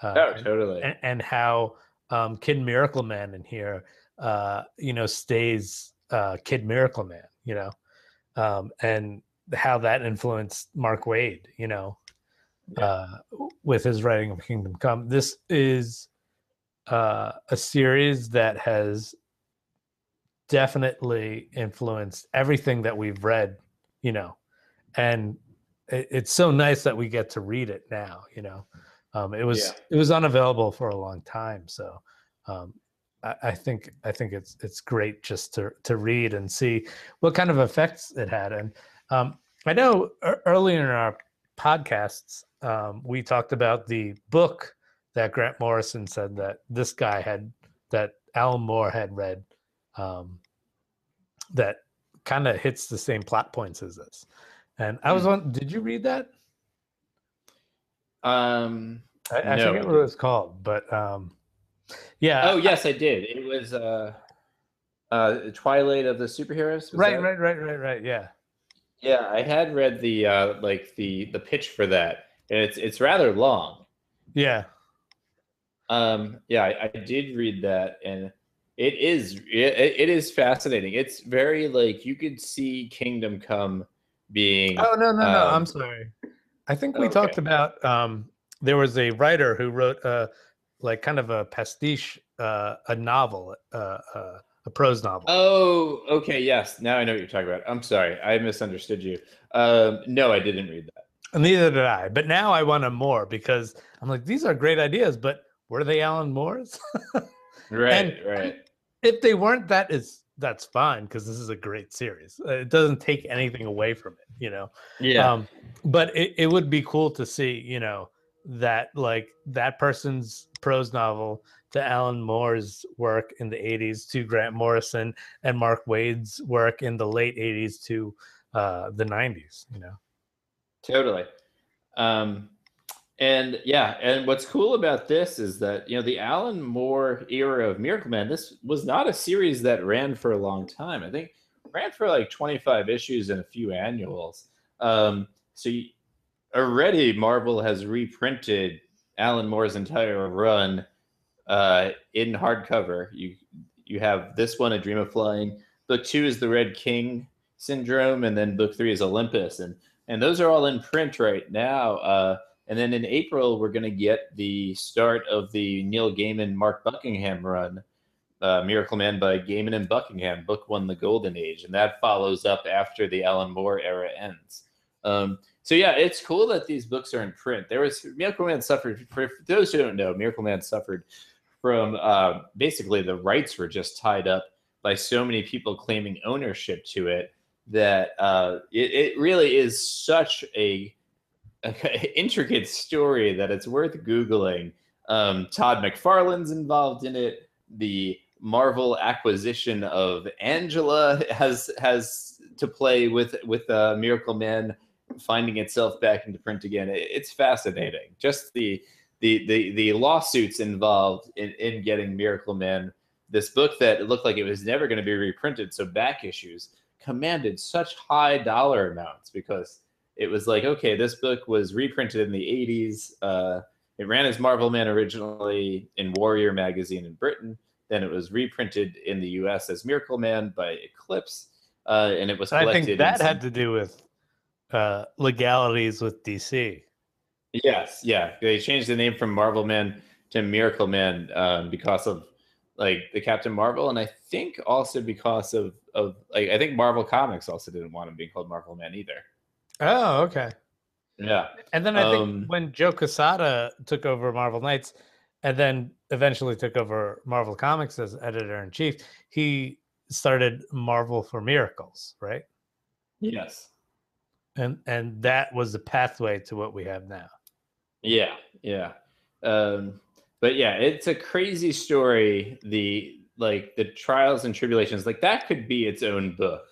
uh, oh totally, and, and how um, Kid Miracle Man in here, uh, you know, stays uh, Kid Miracle Man, you know, um, and how that influenced Mark Waid, you know, yeah. uh, with his writing of Kingdom Come. This is uh, a series that has definitely influenced everything that we've read, you know, and it, it's so nice that we get to read it now, you know. Um, it was yeah. it was unavailable for a long time, so um, I, I, think I think it's it's great just to to read and see what kind of effects it had. And um, I know earlier in our podcasts um, we talked about the book that Grant Morrison said that this guy had that Alan Moore had read um, that kind of hits the same plot points as this. And I was hmm. on. Did you read that? Um, I, I no, forget what it was called, but um, yeah. Oh yes, I did. It was uh, uh, Twilight of the Superheroes. right, that... right, right, right, right. Yeah. Yeah, I had read the uh, like the the pitch for that, and it's it's rather long. Yeah. Um, yeah, I, I did read that, and it is it, it is fascinating. It's very like you could see Kingdom Come being. Oh no no no! um, I'm sorry. I think we okay. talked about. Um, there was a writer who wrote a like kind of a pastiche, uh, a novel, uh, uh, a prose novel. Oh, okay, yes. Now I know what you're talking about. I'm sorry, I misunderstood you. Um, no, I didn't read that. Neither did I. But now I want to more because I'm like, these are great ideas, but were they Alan Moore's? *laughs* Right, And- right. If they weren't, that is that's fine because this is a great series. Uh, It doesn't take anything away from it, you know. Yeah, Um, but it, it would be cool to see, you know, that like that person's prose novel to Alan Moore's work in the 80s to Grant Morrison and Mark Waid's work in the late 80s to uh, the 90s, you know. totally. Um, and yeah, and what's cool about this is that you know the Alan Moore era of Miracle Man. This was not a series that ran for a long time. I think ran for like 25 issues and a few annuals. Um, so you, already Marvel has reprinted Alan Moore's entire run uh, in hardcover. You you have this one, A Dream of Flying. Book two is the Red King syndrome, and then book three is Olympus, and and those are all in print right now. Uh, and then in April, we're going to get the start of the Neil Gaiman, Mark Buckingham run, uh, Miracle Man by Gaiman and Buckingham, book one, The Golden Age, and that follows up after the Alan Moore era ends. Um, so yeah, it's cool that these books are in print. There was Miracle Man suffered. For those who don't know, Miracle Man suffered from uh, basically the rights were just tied up by so many people claiming ownership to it that uh, it, it really is such a, a *laughs* intricate story that it's worth googling. Um, Todd McFarlane's involved in it. The Marvel acquisition of Angela has has to play with with uh, Miracle Man finding itself back into print again. It- it's fascinating. Just the the the the lawsuits involved in, in getting Miracle Man, this book that looked like it was never going to be reprinted, so back issues commanded such high dollar amounts because it was like, okay, this book was reprinted in the 80s. Uh, it ran as Marvel Man originally in Warrior magazine in Britain. Then it was reprinted in the US as Miracle Man by Eclipse. Uh, and it was I think that some- had to do with uh, legalities with DC. Yes, yeah. They changed the name from Marvel Man to Miracle Man um, because of like the Captain Marvel, and I think also because of of like I think Marvel Comics also didn't want him being called Marvel Man either. Oh, okay. Yeah, And then I Um, think when Joe Quesada took over Marvel Knights and then eventually took over Marvel Comics as editor in chief, he started Marvel for Miracles, right? yes, And and that was the pathway to what we have now. yeah, yeah. Um, but yeah, it's a crazy story. The like the trials and tribulations, like that could be its own book.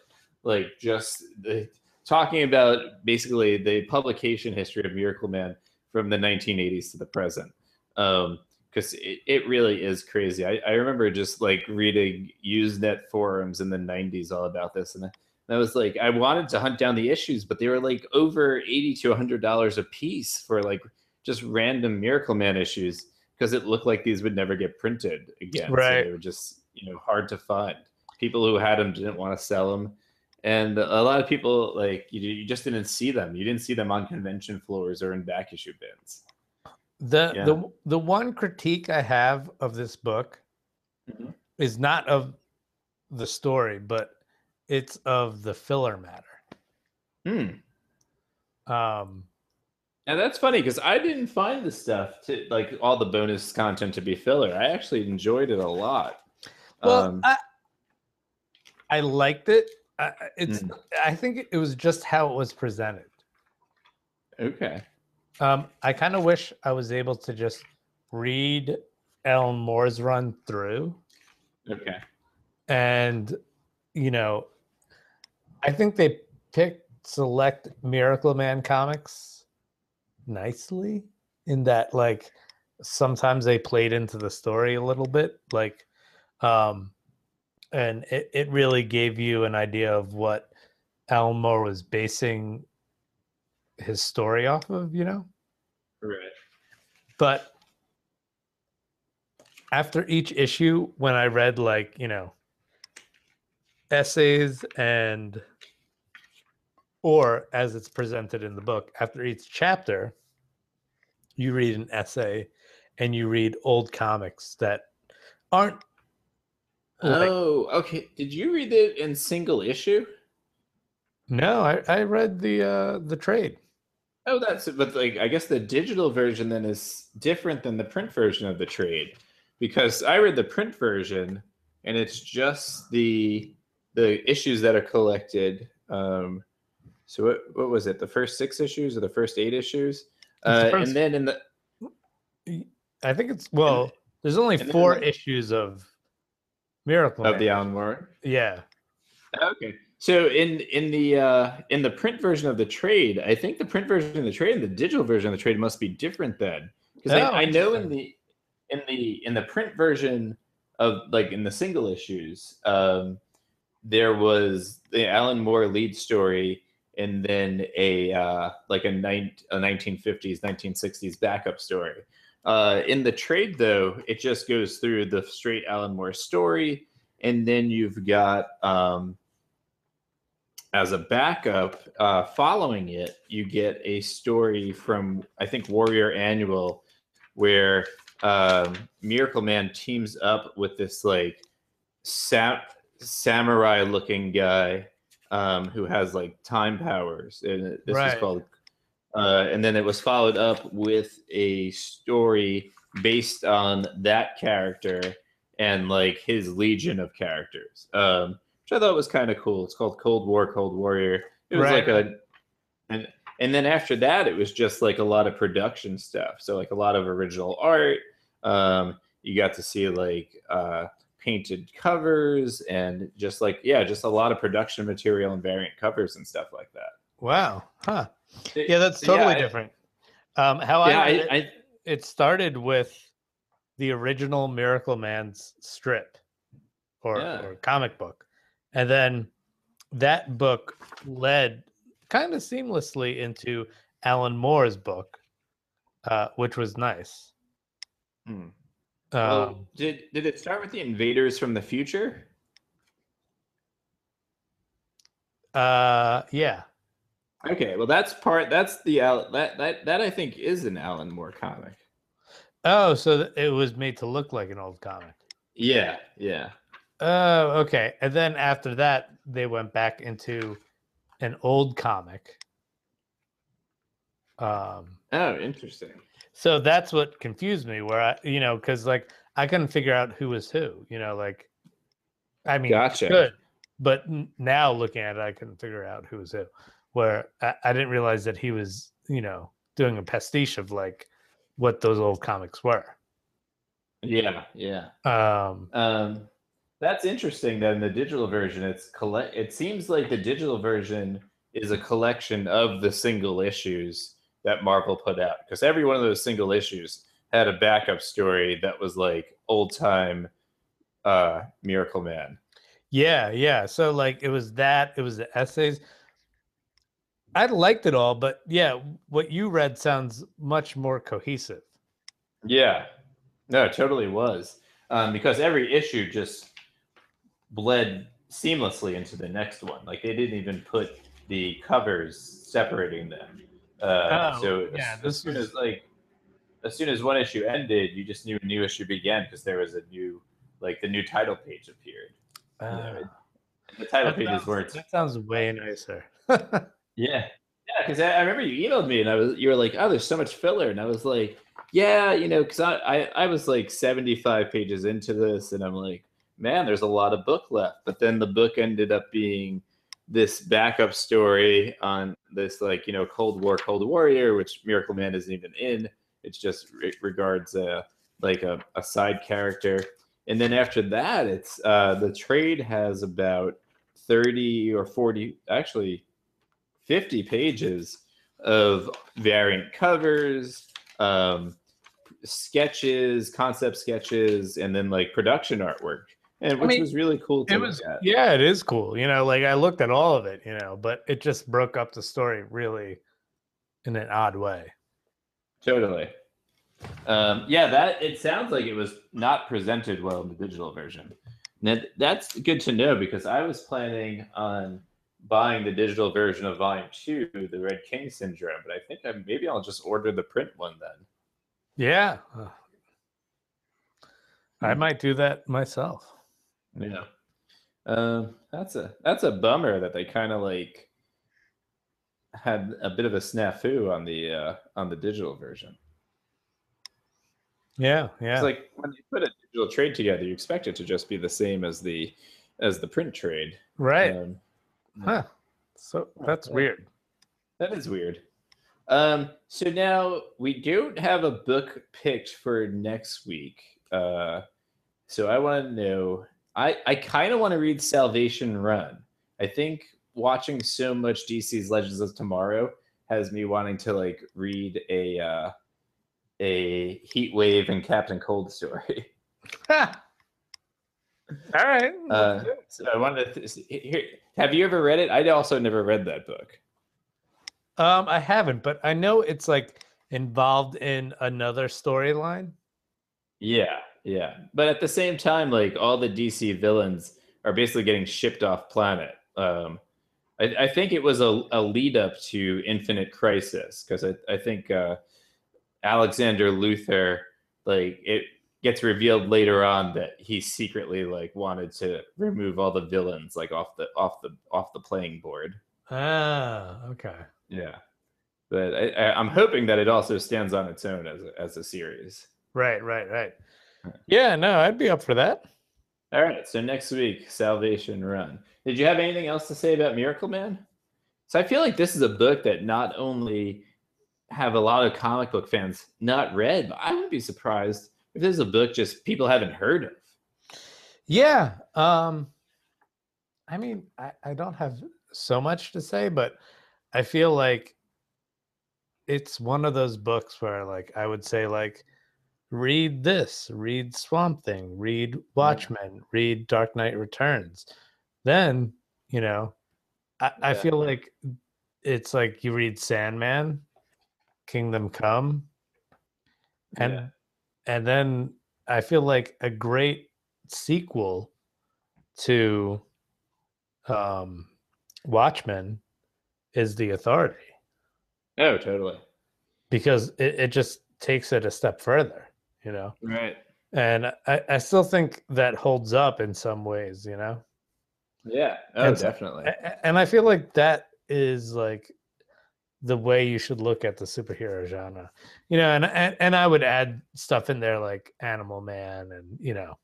Like just the talking about basically the publication history of Miracle Man from the 1980s to the present. Um, because it, it really is crazy. I, I remember just like reading Usenet forums in the 90s all about this, and I, was like, I wanted to hunt down the issues, but they were like over 80 to 100 dollars a piece for like just random Miracle Man issues because it looked like these would never get printed again. So Right. they were just you know hard to find. People who had them didn't want to sell them, and a lot of people like you, you just didn't see them. You didn't see them on convention floors or in back issue bins. The Yeah. the the one critique I have of this book Mhm. is not of the story, but it's of the filler matter. Hmm. Um, And that's funny because I didn't find the stuff to like all the bonus content to be filler. I actually enjoyed it a lot. well, Um, I, I liked it. I, it's Mm. I think it was just how it was presented. okay. Um, I kind of wish I was able to just read Alan Moore's run through, Okay. and you know, I think they picked select Miracle Man comics nicely in that like sometimes they played into the story a little bit like um and it, it really gave you an idea of what Moore was basing his story off of, you know. Right. But after each issue, when I read like you know essays and or as it's presented in the book, after each chapter, you read an essay and you read old comics that aren't like- Oh, okay. Did you read it in single issue? no I, I read the uh the trade Oh, that's but like I guess the digital version then is different than the print version of the trade because I read the print version and it's just the the issues that are collected. Um, so what what was it? The first six issues or the first eight issues? Uh, and then in the i think it's well there's only four issues of miracle of the Man. Alan Moore. yeah Okay. So in in the uh, in the print version of the trade, I think the print version of the trade and the digital version of the trade must be different then, because Oh, I, I know in the in the in the print version of like in the single issues, um, there was the Alan Moore lead story and then a uh, like a, nine, a 1950s 1960s backup story. Uh, in the trade though, it just goes through the straight Alan Moore story and then you've got um, as a backup uh, following it you get a story from i think warrior annual where um, miracle man teams up with this like sa- samurai looking guy um, who has like time powers and this Right. is called uh, and then it was followed up with a story based on that character and like his legion of characters, um, which I thought was kind of cool. It's called Cold War, Cold Warrior. It was Right. like a, and and then after that, it was just like a lot of production stuff. So like a lot of original art. Um, you got to see like uh, painted covers and just like yeah, just a lot of production material and variant covers and stuff like that. wow huh yeah that's yeah, totally I- different um how Yeah, i, I, it- I it started with the original Miracle Man's strip or, Yeah. or comic book. And then that book led kind of seamlessly into Alan Moore's book, uh, which was nice. Hmm. Um, Well, did did it start with the invaders from the future? uh, yeah. Okay, well that's part. That's the Al- that that that I think is an Alan Moore comic. Oh, so it was made to look like an old comic. Yeah, yeah. Oh, okay. And then after that, they went back into an old comic. Um, Oh, interesting. So that's what confused me, where I, you know, because like I couldn't figure out who was who, you know, like, I mean, Gotcha. good, but now looking at it, I couldn't figure out who was who. Where I, I didn't realize that he was, you know, doing a pastiche of like what those old comics were. Yeah, yeah. Um, Um, that's interesting. Then the digital version, it's collect. It seems like the digital version is a collection of the single issues that Marvel put out because every one of those single issues had a backup story that was like old time uh Miracle Man. yeah, yeah. So like it was that, it was the essays. I liked it all, but yeah, what you read sounds much more cohesive. Yeah, no, it totally was. Um, because every issue just bled seamlessly into the next one. Like they didn't even put the covers separating them. Uh, Oh, so yeah, as, this as soon was- as like as soon as one issue ended, you just knew a new issue began because there was a new like the new title page appeared. Uh, The title that, pages sounds, weren't. that sounds way nicer. *laughs* Yeah, yeah. Because I, I remember you emailed me and I was you were like, oh, there's so much filler, and I was like, yeah, you know, because I, I I was like 75 pages into this, and I'm like, man, there's a lot of book left. But then the book ended up being this backup story on this like you know Cold War, Cold Warrior, which Miracle Man isn't even in. It's just re- regards uh, like a, a side character. And then after that, it's uh, the trade has about 30 or 40, actually 50 pages of variant covers, um, sketches, concept sketches, and then like production artwork and which mean, was really cool. It was yeah it is cool you know like i looked at all of it you know but it just broke up the story really in an odd way Totally. Um, yeah, that it sounds like it was not presented well in the digital version. Now, that's good to know because I was planning on buying the digital version of Volume Two, the Red King Syndrome, but I think I, maybe I'll just order the print one then. yeah Uh, i Hmm. might do that myself Yeah. Um, that's a that's a bummer that they kind of like had a bit of a snafu on the uh, on the digital version. yeah yeah It's like when you put a digital trade together, you expect it to just be the same as the as the print trade. right Um, huh so that's weird that is weird. Um, so now we don't have a book picked for next week. Uh, so I want to know. I I kind of want to read Salvation Run. I think watching so much DC's Legends of Tomorrow has me wanting to like read a uh, a Heat Wave and Captain Cold story. Ha! all right Uh, let's do it. so I wanted to th- here. Have you ever read it? I also never read that book. um i haven't but i know it's like involved in another storyline Yeah, yeah. But at the same time, like all the DC villains are basically getting shipped off planet. Um, I, I think it was a, a lead up to Infinite Crisis because I, I think uh, Alexander Luther, like it gets revealed later on that he secretly like wanted to remove all the villains like off the off the off the playing board. ah okay Yeah, but I, I, I'm hoping that it also stands on its own as a, as a series. right right right yeah no i'd be up for that All right, so next week, Salvation Run. Did you have anything else to say about Miracle Man? So I feel like this is a book that not only have a lot of comic book fans not read, but I wouldn't be surprised if this is a book just people haven't heard of. Yeah. Um I mean, I, I don't have so much to say, but I feel like it's one of those books where like I would say like read this, read Swamp Thing, read Watchmen, read Dark Knight Returns. Then, you know, I, I Yeah. feel like it's like you read Sandman, Kingdom Come, and Yeah. And then I feel like a great sequel to um Watchmen is the authority Oh, totally. because it, it just takes it a step further, you know. Right. And I, I still think that holds up in some ways, you know. Yeah. Oh, And definitely. And I feel like that is like the way you should look at the superhero genre, you know. And and, and I would add stuff in there like Animal Man and you know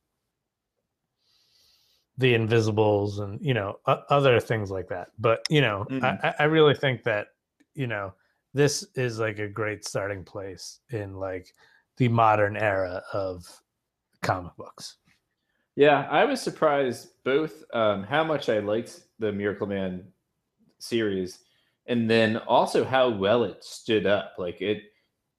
the Invisibles and you know other things like that. But you know, Mm. I, I- I really think that you know this is like a great starting place in like the modern era of comic books. Yeah, I was surprised both um, how much I liked the Miracle Man series, and then also how well it stood up. Like it,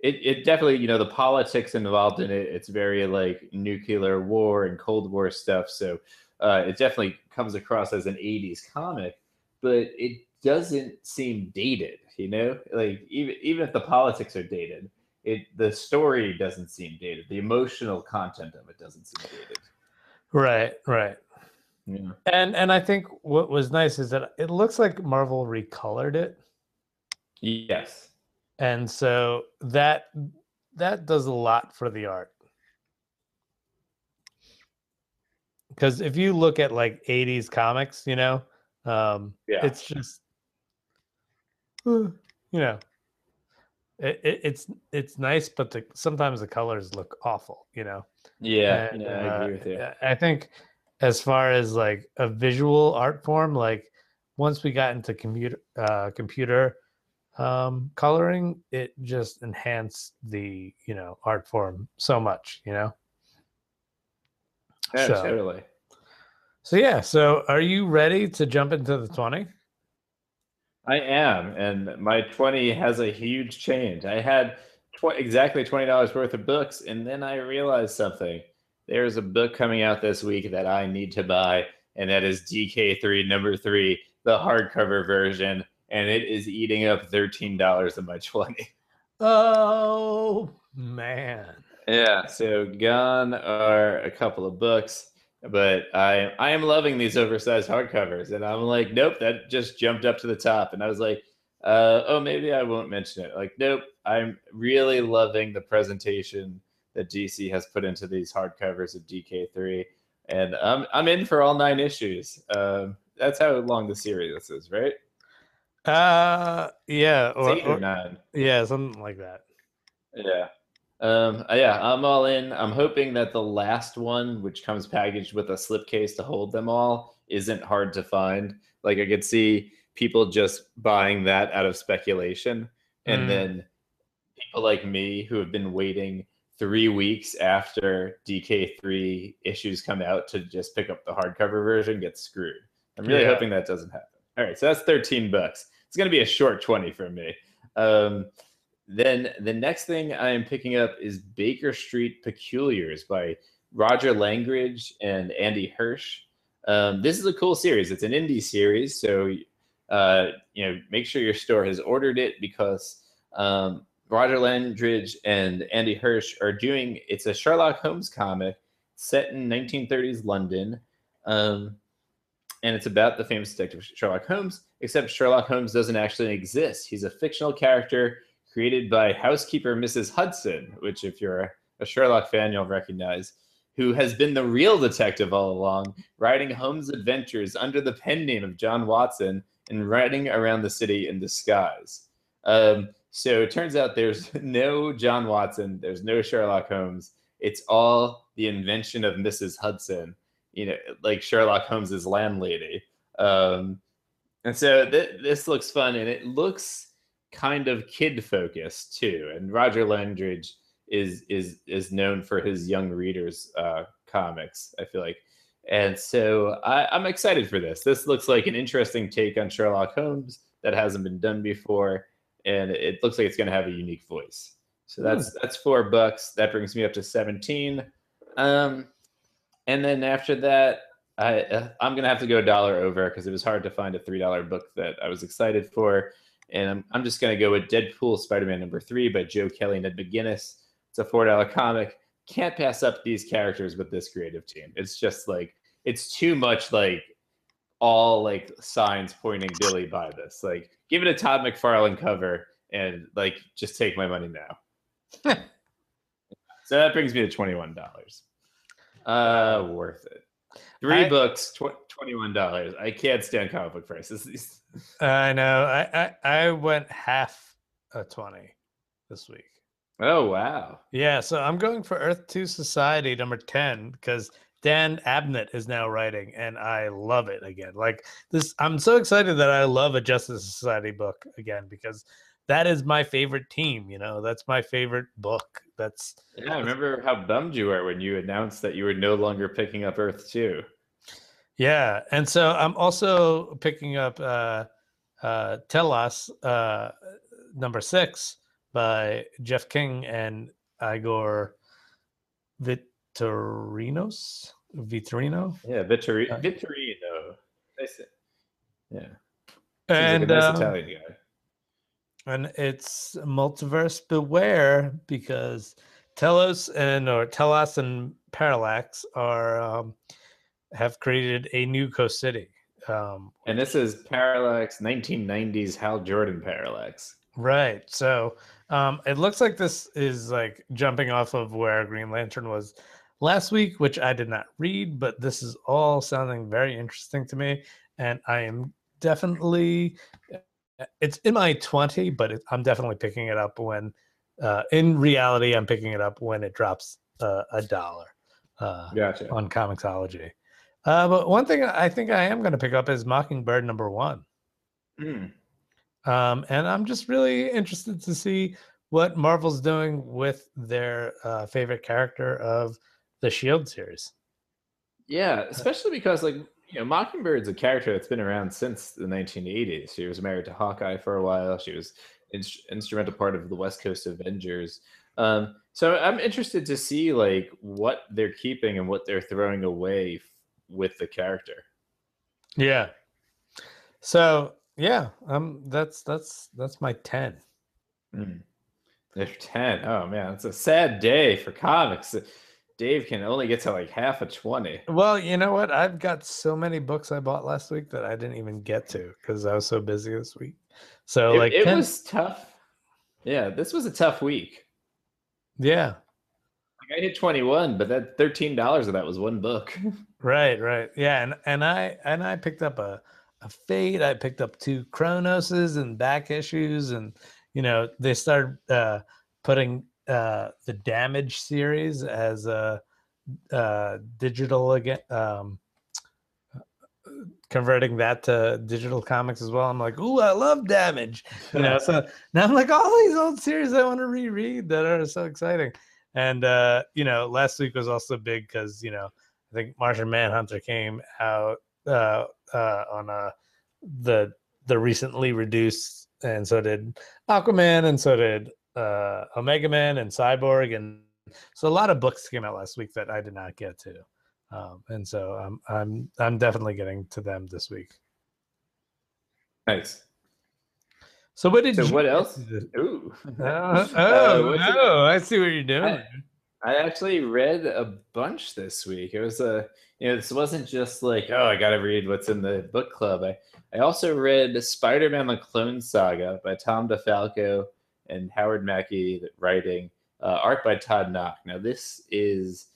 it, it definitely, you know, the politics involved in it. It's very like nuclear war and Cold War stuff. So uh, it definitely comes across as an '80s comic, but it doesn't seem dated. You know, like even even if the politics are dated, it the story doesn't seem dated. The emotional content of it doesn't seem dated. Right, right. Yeah. And and I think what was nice is that it looks like Marvel recolored it. Yes. And so that that does a lot for the art. Cuz if you look at like 80s comics, you know, um Yeah. it's just uh, you know, it, it, it's it's nice but the sometimes the colors look awful, you know. Yeah. And, yeah, I agree uh, with you. I think as far as like a visual art form, like once we got into computer uh, computer um, coloring, it just enhanced the you know art form so much, you know. Yeah, so- totally. So yeah, so are you ready to jump into the twenty? I am, and my twenty has a huge change. I had tw- exactly twenty dollars worth of books, and then I realized something. There's a book coming out this week that I need to buy, and that is DK3 number three, the hardcover version, and it is eating up thirteen dollars of my twenty. Oh man. Yeah, so gone are a couple of books, but I I am loving these oversized hardcovers, and I'm like, nope, that just jumped up to the top, and I was like, uh, oh, maybe I won't mention it. Like, nope, I'm really loving the presentation that DC has put into these hardcovers of DK3, and I'm I'm in for all nine issues. Um, that's how long the series is, right? Uh, yeah, or, eight or or- nine. yeah, something like that. Yeah. Um, uh, yeah, I'm all in. I'm hoping that the last one, which comes packaged with a slipcase to hold them all, isn't hard to find. Like I could see people just buying that out of speculation. And Mm. then people like me who have been waiting three weeks after DK3 issues come out to just pick up the hardcover version get screwed. I'm really Yeah. hoping that doesn't happen. All right, so that's 13 bucks. It's going to be a short 20 for me. Um, then the next thing I am picking up is Baker Street Peculiars by Roger Langridge and Andy Hirsch. Um, this is a cool series. It's an indie series, so uh, you know make sure your store has ordered it because um, Roger Langridge and Andy Hirsch are doing. It's a Sherlock Holmes comic set in 1930s London. Um, and it's about the famous detective Sherlock Holmes, except Sherlock Holmes doesn't actually exist. He's a fictional character created by housekeeper Mrs. Hudson, which, if you're a, Sherlock fan, you'll recognize, who has been the real detective all along, writing Holmes' adventures under the pen name of John Watson and riding around the city in disguise. Um, so it turns out there's *laughs* no John Watson, there's no Sherlock Holmes. It's all the invention of Mrs. Hudson, you know, like Sherlock Holmes's landlady. Um, and so th- this looks fun, and it looks kind of kid focused too. And Roger Langridge is is is known for his young readers uh, comics. I feel like, and so I, I'm excited for this. This looks like an interesting take on Sherlock Holmes that hasn't been done before, and it looks like it's going to have a unique voice. So that's that's four bucks. That brings me up to seventeen. Um, and then after that, I uh, I'm gonna have to go a dollar over because it was hard to find a three dollar book that I was excited for, and I'm I'm just gonna go with Deadpool Spider-Man number three by Joe Kelly and Ed McGuinness. It's a four dollar comic. Can't pass up these characters with this creative team. It's just like it's too much like all like signs pointing Billy by this. Like give it a Todd McFarlane cover and like just take my money now. *laughs* so that brings me to twenty one dollars. Uh, worth it. Three I- books, tw- twenty-one dollars. I can't stand comic book prices. *laughs* I know. I, I I went half a twenty this week. oh wow! Yeah, so I'm going for Earth 2 Society number 10 because Dan Abnett is now writing and I love it again. Like this I'm so excited that I love a Justice Society book again because that is my favorite team, you know. That's my favorite book. That's Yeah, I remember how bummed you were when you announced that you were no longer picking up Earth Two. yeah, and so I'm also picking up uh uh Telos uh number 6 by Jeff King and Igor Vitorinos. Vitorino. Yeah, Vittori- Uh, Vittorino. Nice. Yeah, seems And like a nice um, Italian guy. and it's multiverse beware because Telos and or Telos and Parallax are um, have created a new coast city. Um, And this is Parallax, 1990s Hal Jordan Parallax. right. So um, it looks like this is like jumping off of where Green Lantern was last week, which I did not read, but this is all sounding very interesting to me, and I am definitely it's in my 20 but it, i'm definitely picking it up when uh, in reality i'm picking it up when it drops uh, a dollar uh, Gotcha. on comiXology uh, but one thing i think i am going to pick up is mockingbird number one Mm. um, and i'm just really interested to see what marvel's doing with their uh, favorite character of the shield series Yeah, especially because like you know, Mockingbird's a character that's been around since the 1980s. She was married to Hawkeye for a while. She was in- instrumental part of the West Coast Avengers. Um, so I'm interested to see like what they're keeping and what they're throwing away f- with the character. Yeah. So yeah, um, that's that's that's my ten. Mm. They're ten. Oh man, it's a sad day for comics. Dave can only get to like half a twenty. Well, you know what? I've got so many books I bought last week that I didn't even get to because I was so busy this week. So It, like, it 10 was tough. Yeah, this was a tough week. yeah, Like I hit twenty one, but that thirteen dollars of that was one book. *laughs* right, right, yeah, and and I and I picked up a a Fate. I picked up two Chronoses and back issues, and you know they started uh, putting uh, the Damage series as a uh, digital again. Um, converting that to digital comics as well. I'm like, ooh, I love Damage. You know, so *laughs* now I'm like, all these old series I want to reread that are so exciting. And uh, you know, last week was also big because you know, I think Martian Manhunter came out uh, uh, on uh, the the recently reduced, and so did Aquaman, and so did uh, Omega Man and Cyborg, and so a lot of books came out last week that I did not get to, um, and so I'm I'm I'm definitely getting to them this week. nice. So what did So you what else? Ooh. *laughs* *laughs* Oh, Uh, oh, what's oh, I see what you're doing. I- I actually read a bunch this week. It was a, you know, this wasn't just like, oh, I got to read what's in the book club. I, I also read Spider-Man: The Clone Saga by Tom DeFalco and Howard Mackie writing, uh, art by Todd Nauck. Now, this is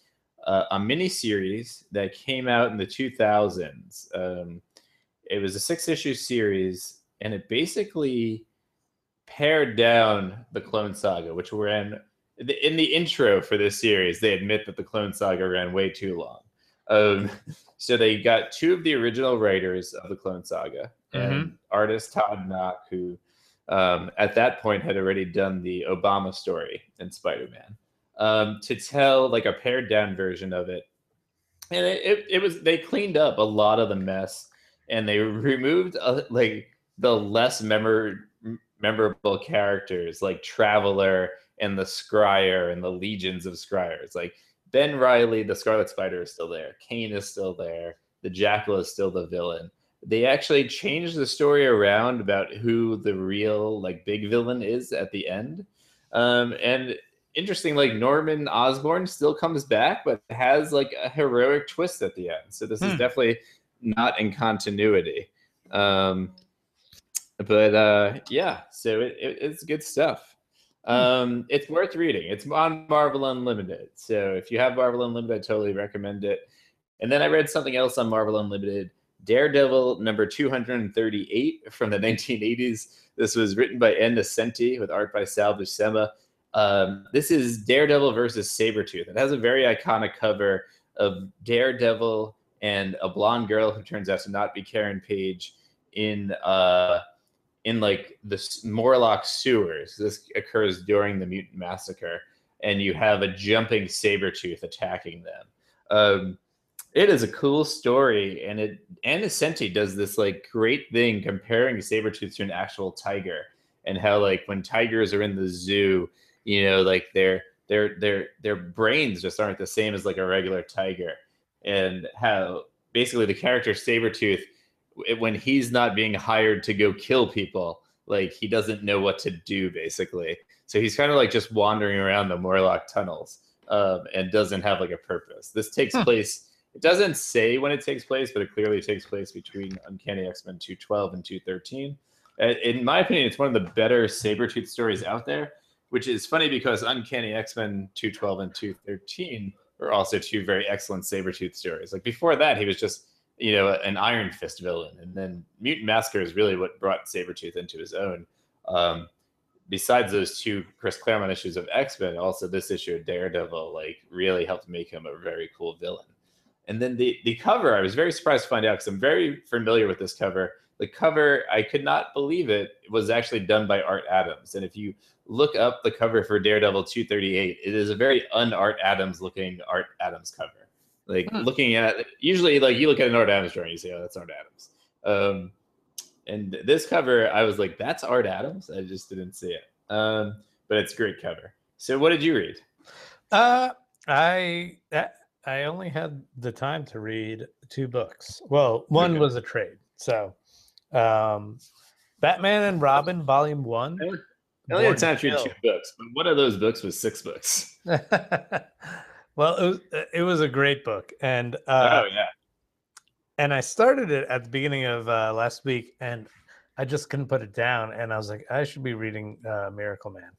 uh, a mini series that came out in the 2000s. Um, it was a six-issue series, and it basically pared down the Clone Saga, which ran the- in the intro for this series, they admit that the Clone Saga ran way too long. Um, *laughs* so they got two of the original writers of the Clone Saga and artist Todd Nauck, who um, at that point had already done the Obama story in Spider-Man, um, to tell like a pared down version of it. And it, it, it was they cleaned up a lot of the mess and they *laughs* removed uh, like the less memor- memorable characters like Traveler and the Scryer and the legions of Scryers. Like Ben Reilly, the Scarlet Spider is still there. Kane is still there. The Jackal is still the villain. They actually changed the story around about who the real like big villain is at the end. Um, and interesting, like Norman Osborn still comes back, but has like a heroic twist at the end. So this is Hmm. definitely not in continuity. Um, but uh, yeah, so it, it, it's good stuff. Um, it's worth reading. It's on Marvel Unlimited. So if you have Marvel Unlimited, I totally recommend it. And then I read something else on Marvel Unlimited Daredevil number 238 from the *laughs* 1980s. This was written by Ann Nocenti with art by Sal Buscema. Um, this is Daredevil versus Sabretooth. It has a very iconic cover of Daredevil and a blonde girl who turns out to not be Karen Page in uh, in like the Morlock sewers. This occurs during the mutant massacre, and you have a jumping Sabretooth attacking them. Um, it is a cool story, and it Ann Nocenti does this like great thing comparing Sabretooth to an actual tiger, and how like when tigers are in the zoo, you know, like their their their their brains just aren't the same as like a regular tiger, and how basically the character Sabretooth it- when he's not being hired to go kill people, like he doesn't know what to do basically. So he's kind of like just wandering around the Morlock tunnels um, and doesn't have like a purpose. This takes Hmm. place. It doesn't say when it takes place, but it clearly takes place between Uncanny X Men 212 and 213. Uh, In my opinion, it's one of the better Sabretooth stories out there, which is funny because Uncanny X Men 212 and 213 were also two very excellent Sabretooth stories. Like before that, he was just you know, an Iron Fist villain. And then Mutant Massacre is really what brought Sabretooth into his own. Um, besides those two Chris Claremont issues of X-Men, also this issue of Daredevil, like really helped make him a very cool villain. And then the the cover, I was very surprised to find out because I'm very familiar with this cover. The cover, I could not believe it, was actually done by Art Adams. And if you look up the cover for Daredevil 238, it is a very un-Art Adams looking Art Adams cover like Hmm. looking at usually like you look at an Art Adams drawing, you say, "Oh, that's Art Adams." Um, and this cover, I was like, "That's Art Adams." I just didn't see it, um, but it's a great cover. So, what did you read? Uh, I I only had the time to read two books. Well, one was a trade. So, um, Batman and Robin, Volume One. I only I only Born had time to read two books, but one of those books was six books. *laughs* well, it was, it was a great book, and uh, oh yeah, and I started it at the beginning of uh, last week, and I just couldn't put it down, and I was like, I should be reading uh, Miracle Man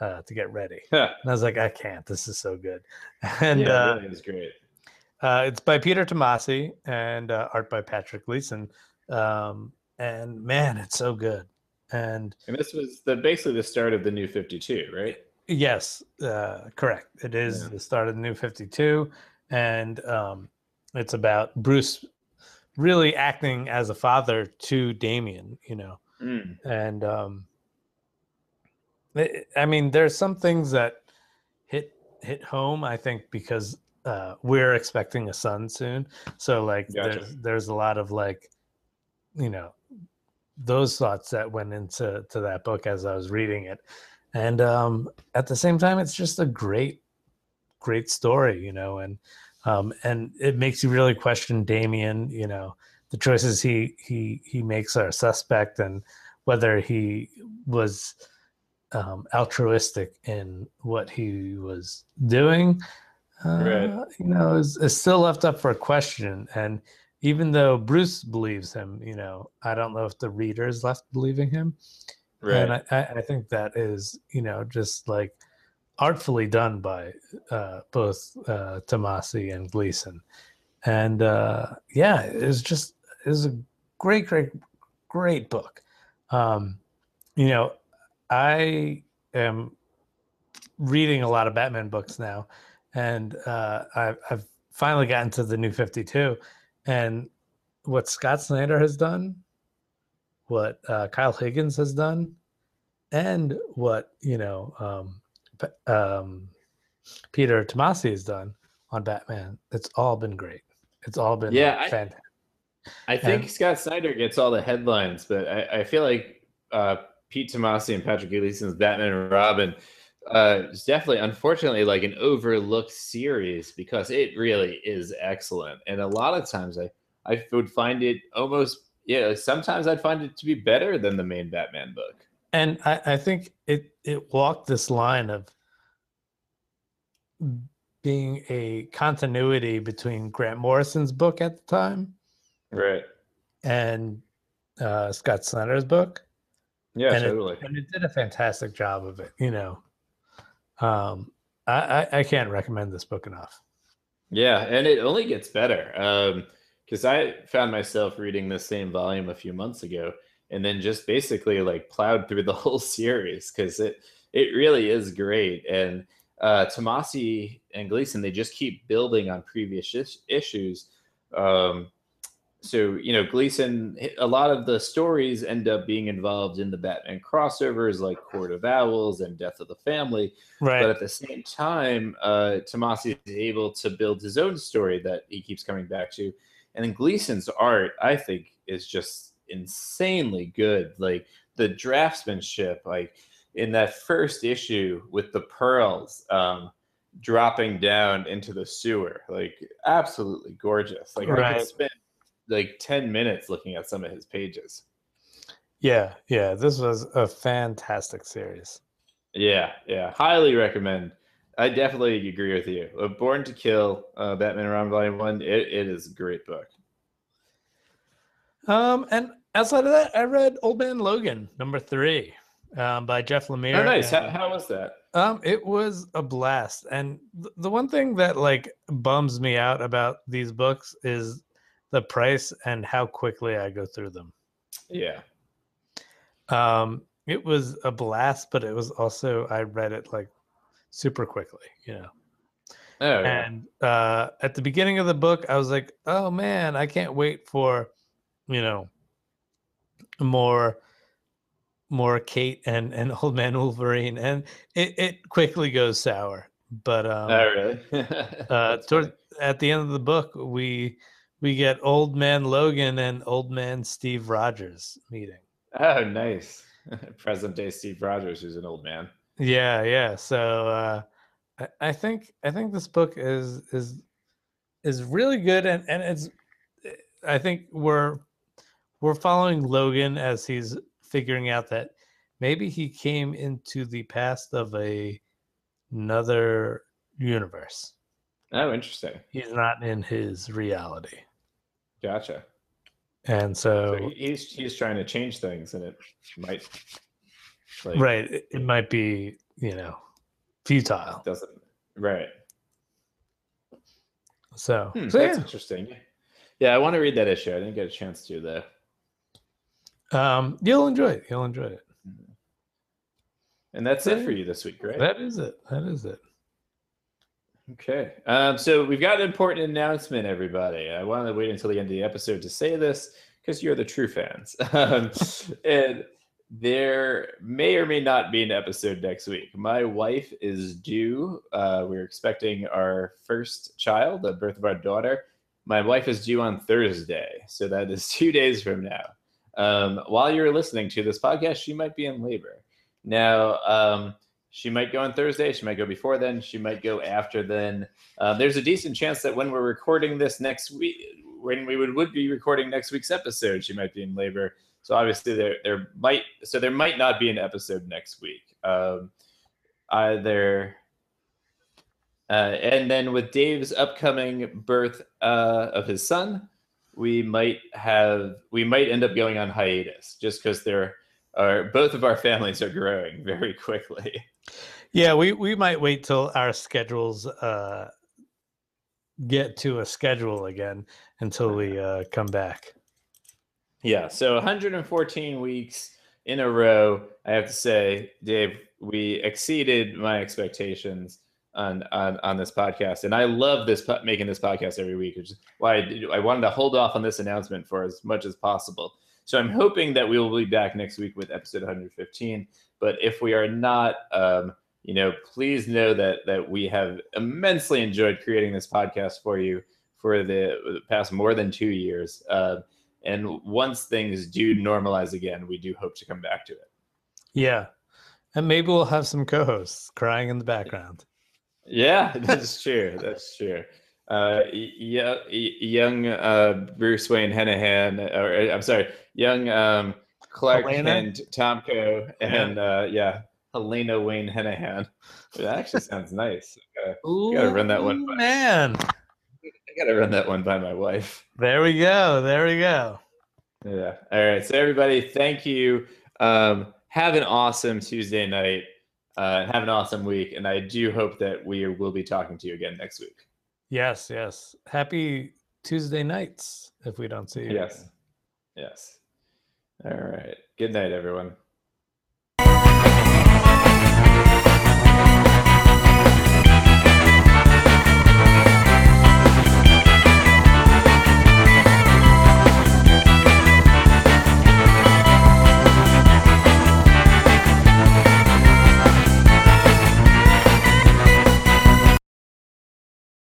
uh, to get ready, and I was like, I can't. This is so good, *laughs* and yeah, uh, it really was great. uh, it's by Peter Tomasi and uh, art by Patrick Gleason. um, and man, it's so good, and And this was the basically the start of the new Fifty Two, right? Yes, uh, correct. It is Yeah. the start of the new 52, and um, it's about Bruce really acting as a father to Damian, you know. Mm. And um, I- mean, there's some things that hit hit home, I think, because uh, we're expecting a son soon. So, like, Gotcha. there's there's a lot of like, you know, those thoughts that went into to that book as I was reading it, and um, at the same time, it's just a great, great story, you know, and um, and it makes you really question Damian, you know, the choices he he he makes are suspect, and whether he was um, altruistic in what he was doing, uh, Right. you know, is, is still left up for a question. And even though Bruce believes him, you know, I don't know if the reader is left believing him. Right. And I, I I think that is, you know, just like artfully done by uh, both uh, Tomasi and Gleason. And uh, yeah, it's just it's a great, great, great book. Um, you know, I am reading a lot of Batman books now, and uh, I've, I've finally gotten to the new 52. And what Scott Snyder has done, what uh, Kyle Higgins has done, and what, you know, um, um, Peter Tomasi has done on Batman, it's all been great. It's all been Yeah, like, I- I think And- Scott Snyder gets all the headlines, but I, I feel like uh, Pete Tomasi and Patrick Gleason's Batman and Robin uh, is definitely, unfortunately, like an overlooked series because it really is excellent. And a lot of times, I I would find it almost yeah. Sometimes I'd find it to be better than the main Batman book. and I, I think it it walked this line of being a continuity between Grant Morrison's book at the time Right. and uh, Scott Snyder's book, Yeah. And it- totally. and it did a fantastic job of it. You know, um, I, I I can't recommend this book enough. Yeah, and it only gets better. Um, because I found myself reading the same volume a few months ago, and then just basically like plowed through the *laughs* whole series because it it really is great. And uh, Tomasi and Gleason they just keep building on previous is- issues. Um, so you know, Gleason a lot of the stories end up being involved in the Batman crossovers like Court of Owls and Death of the Family Right. but at the same time, uh, Tomasi is able to build his own story that he keeps coming back to. And then Gleason's art, I think, is just insanely good. Like the draftsmanship, like in that first issue with the pearls um, dropping down into the sewer, like absolutely gorgeous. Like I could spend like 10 minutes looking at some of his pages. yeah. Yeah. This was a fantastic series. Yeah, yeah, highly recommend. I definitely agree with you. Born to Kill, uh, Batman and Robin Volume One. It, it is a great book. Um, and outside of that, I read Old Man Logan number three, um, by Jeff Lemire. Oh, nice. How, how was that? Um, it was a blast, and th- the one thing that like bums me out about these books is the price and how quickly I go through them. Yeah, Um, it was a blast, but it was also I read it like super quickly, you know. oh, yeah. And uh, at the beginning of the book, I was like, "Oh man, I can't wait for, you know, more, more Kate and and Old Man Wolverine." And it it quickly goes sour. But um, oh, really? *laughs* uh, toward, at the end of the book, we we get Old Man Logan and Old Man Steve Rogers meeting. oh, nice. *laughs* Present day Steve Rogers, who's an old man. Yeah, yeah. So uh, I, I think I think this book is is is really good, and and it's I think we're we're following Logan as he's figuring out that maybe he came into the past of a another universe. Oh, interesting. He's not in his reality. Gotcha. And so, so he's he's trying to change things, and it might like, right. It, it might be you know futile. Doesn't right. So, hmm, so that's yeah. interesting. Yeah, I want to read that issue. I didn't get a chance to though. Um, you'll enjoy it. You'll enjoy it. Mm-hmm. And that's it for you this week, right? That is it. That is it. Okay. Um, so we've got an important announcement, everybody. I wanted to wait until the end of the episode to say this because you're the true fans. *laughs* Um, and there may or may not be an episode next week. My wife is due. Uh, we're expecting our first child, the birth of our daughter. My wife is due on Thursday. So that is *laughs* two days from now. Um, while you're listening to this podcast, she might be in labor. Now, um, she might go on Thursday. She might go before then. She might go after then. Uh, there's a decent chance that when we're recording this next week, when we would, would be recording next week's episode, she might be in labor. So obviously there there might so there might not be an episode next week. Um, either uh, and then with Dave's upcoming birth uh, of his son, we might have we might end up going on hiatus just because there are both of our families are growing very quickly. *laughs* Yeah, we we might wait till our schedules uh, get to a schedule again until we *laughs* uh, come back. Yeah, so 114 weeks in a row. I have to say, Dave, we exceeded my expectations on on, on this podcast, and I love this making this podcast every week, which is why I, I wanted to hold off on this announcement for as much as possible. So I'm hoping that we will be back next week with episode 115. But if we are not, um, you know, please know that that we have immensely enjoyed creating this podcast for you for the, past more than two years. Uh, and once things do normalize again, we do hope to come back to it. Yeah, and maybe we'll have some co-hosts crying in the background. Yeah, *laughs* that's true. That's true. Uh, y- young uh, Bruce Wayne Hennihan, or I'm sorry, young um, Clark Helena? and Tomko, and yeah. Uh, yeah, Helena Wayne Hennihan. That actually sounds nice. Gotta, Ooh, gotta run that one. By, man, I gotta run that one by my wife. There we go. There we go. Yeah. All right. So everybody, thank you. Um, have an awesome Tuesday night. Uh, have an awesome week, and I do hope that we will be talking to you again next week. Yes. Yes. Happy Tuesday nights if we don't see you. Yes. Yes. All right. Good night, everyone.